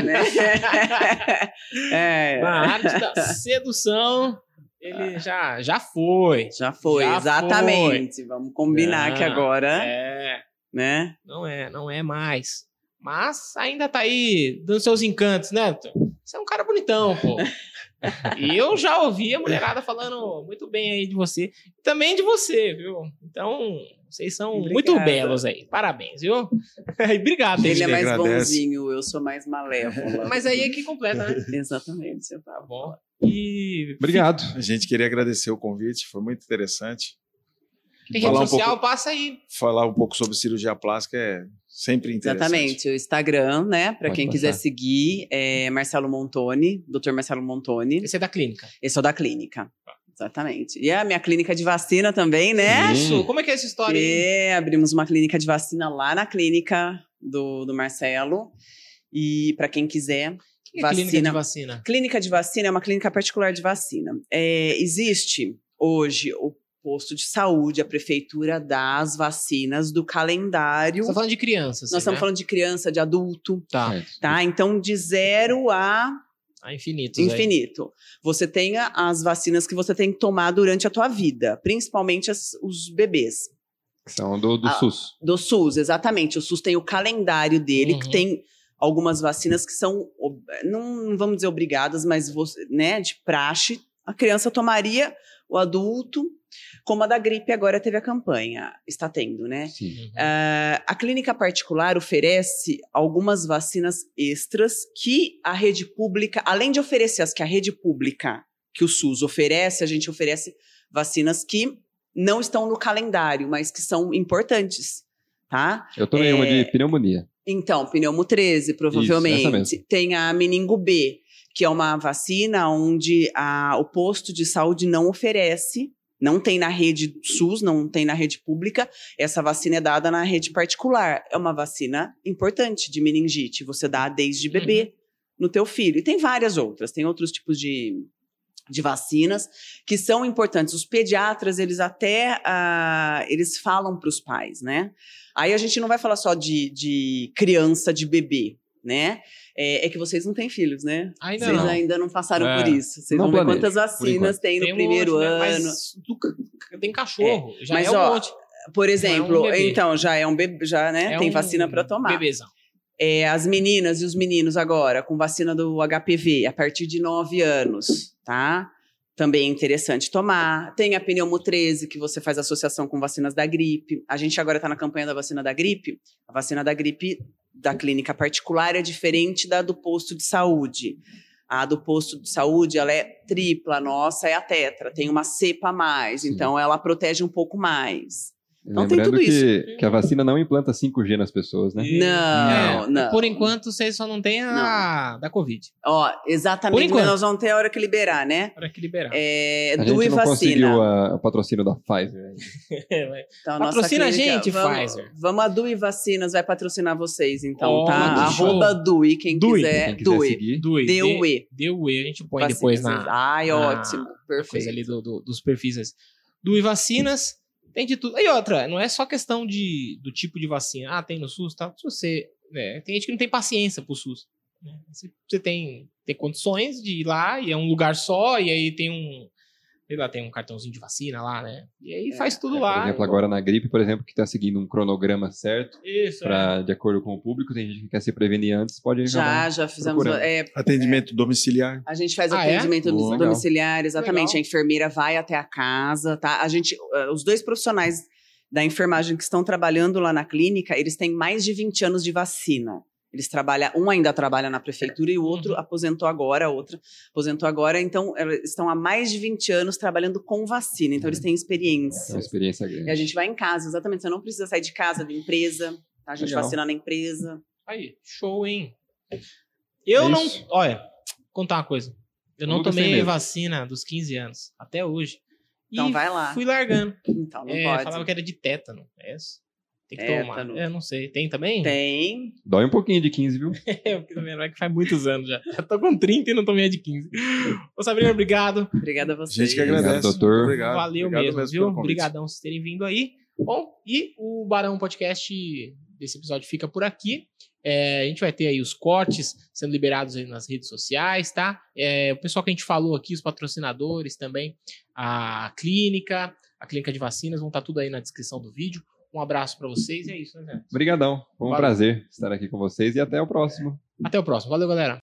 né? é. Na arte da sedução, ele já, já foi. Já foi, Já exatamente. Vamos combinar Já. que agora, É, né? não é, não é mais. Mas ainda tá aí dando seus encantos, né? Você é um cara bonitão, pô. E eu já ouvi a mulherada falando muito bem aí de você. E também de você, viu? Então, vocês são Obrigada. muito belos aí. Parabéns, viu? Obrigado, Ele é mais agradece. bonzinho, eu sou mais malévola. Mas aí é que completa, né? Exatamente, eu Tá bom. E Obrigado. A gente queria agradecer o convite, foi muito interessante. tem Falar rede um social, pouco- passa aí. Falar um pouco sobre cirurgia plástica é sempre interessante. Exatamente, o Instagram, né? Para quem passar. quiser seguir, é Marcelo Montoni, Dr. Marcelo Montoni. Esse é da clínica. Esse é o da clínica. Exatamente. E a minha clínica de vacina também, né? Isso, como é que é essa história aí? É, abrimos uma clínica de vacina lá na clínica do, do Marcelo. E para quem quiser, que é clínica de vacina. vacina? Clínica de vacina é uma clínica particular de vacina. É, existe hoje o posto de saúde, a prefeitura dá as vacinas do calendário. Você tá falando de crianças. Nós estamos falando de criança, de adulto, Tá, Certo. tá? Então, de zero a a infinitos. aí. infinito. Você tem a- as vacinas que você tem que tomar durante a tua vida, principalmente as- os bebês. São do, do Ah, SUS. Do SUS, exatamente. O SUS tem o calendário dele, Uhum. que tem algumas vacinas que são, não vamos dizer obrigadas, mas você, né, de praxe. A criança tomaria, o adulto, como a da gripe agora teve a campanha, está tendo, né? Sim. Ah, a clínica particular oferece algumas vacinas extras que a rede pública, além de oferecer as que a rede pública, que o SUS oferece, a gente oferece vacinas que não estão no calendário, mas que são importantes, tá? Eu tomei É, uma de pneumonia. Então, pneumo 13, provavelmente. mesmo. Tem a meningo B, que é uma vacina onde a- o posto de saúde não oferece, não tem na rede SUS, não tem na rede pública. Essa vacina é dada na rede particular. É uma vacina importante de meningite. Você dá desde bebê no teu filho. E tem várias outras. Tem outros tipos de, de vacinas que são importantes. Os pediatras, eles até ah, eles falam para os pais, né? Aí a gente não vai falar só de, de criança, de bebê, né? É, é que vocês não têm filhos, né? Ainda vocês não. ainda não passaram É. por isso. Vocês Não vão ver planejo, quantas vacinas tem no Tem um primeiro monte, né? ano. Mas do- tem cachorro. Já Mas, é um ó, monte. Por exemplo, bebê. então já é um bebê, já né? É tem um vacina para tomar. Bebezão. É, as meninas e os meninos agora com vacina do HPV a partir de 9 anos, tá? Também é interessante tomar. Tem a pneumo 13, que você faz associação com vacinas da gripe. A gente agora está na campanha da vacina da gripe. A vacina da gripe da clínica particular é diferente da do posto de saúde. A do posto de saúde, ela é tripla, a nossa é a tetra, tem uma cepa a mais, então ela protege um pouco mais. Então tem Lembrando tudo isso. que, que a vacina não implanta 5G nas pessoas, né? Não, É, não. Por enquanto, vocês só não têm a da Covid. Ó, Por exatamente, enquanto. mas nós vamos ter a hora que liberar, né? Para que liberar. É, A do gente e não vacina. conseguiu a- o patrocínio da Pfizer. Então, nossa Patrocina a gente, vamos, Pfizer. Vamos a Dui Vacinas, vai patrocinar vocês, então, Ó, tá? que Arroba Dui, quem Dui. quiser. Quem quiser Dui. seguir. Do Deu E. Deu E. A gente põe Vacinas. depois na Ai, na- ótimo. coisa Perfeito. ali do, do- dos perfis. E vacinas, tem de tudo. E outra, não é só questão de, do tipo de vacina. Ah, tem no SUS, tá? Se você. né, tem gente que não tem paciência pro SUS. né? Se você tem, tem condições de ir lá e é um lugar só, e aí tem um. Sei lá, tem um cartãozinho de vacina lá, né? E aí É, faz tudo É, lá. por exemplo, agora na gripe, por exemplo, que está seguindo um cronograma certo, Isso, é. pra, de acordo com o público, tem gente que quer se prevenir antes, pode Já, já fizemos. procurando. é, Atendimento domiciliar. a gente faz Ah, é? atendimento Boa, legal. domiciliar, exatamente. Legal. A enfermeira vai até a casa, tá? A gente, eh, os dois profissionais da enfermagem que estão trabalhando lá na clínica, eles têm mais de 20 anos de vacina. Eles trabalham, um ainda trabalha na prefeitura e o outro Uhum. aposentou agora, a outra aposentou agora. Então, eles estão há mais de 20 anos trabalhando com vacina. Então, eles têm É uma experiência. experiência grande. E a gente vai em casa, exatamente. Você não precisa sair de casa, de empresa. tá? A gente Legal. vacina na empresa. Aí, show, hein? Eu É não. Olha, contar uma coisa. Eu O não tomei vacina dos 15 anos, até hoje. Então E vai lá. Fui largando. Então, não É, pode. falava que era de tétano. É isso. Tem que Tétano. tomar. É, não sei. Tem também? Tem. Dói um pouquinho de 15, viu? É, porque também não é que faz muitos anos já. Já tô com 30 e não tomei a de 15. Ô, Sabrina, obrigado. Obrigada a vocês. Gente que Obrigado, agradece. doutor. Muito Obrigado. Valeu Obrigado mesmo, pelo viu? Obrigadão por vocês terem vindo aí. Bom, e o Barão Podcast desse episódio fica por aqui. É, a gente vai ter aí os cortes sendo liberados aí nas redes sociais, tá? É, o pessoal que a gente falou aqui, os patrocinadores também, a clínica, a clínica de vacinas, vão estar tudo aí na descrição do vídeo. Um abraço pra vocês e é isso, né, Zé? Obrigadão. Foi um Valeu. prazer estar aqui com vocês e até o próximo. Até o próximo. Valeu, galera.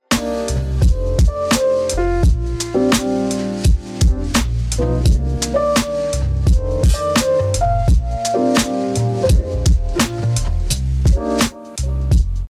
Thank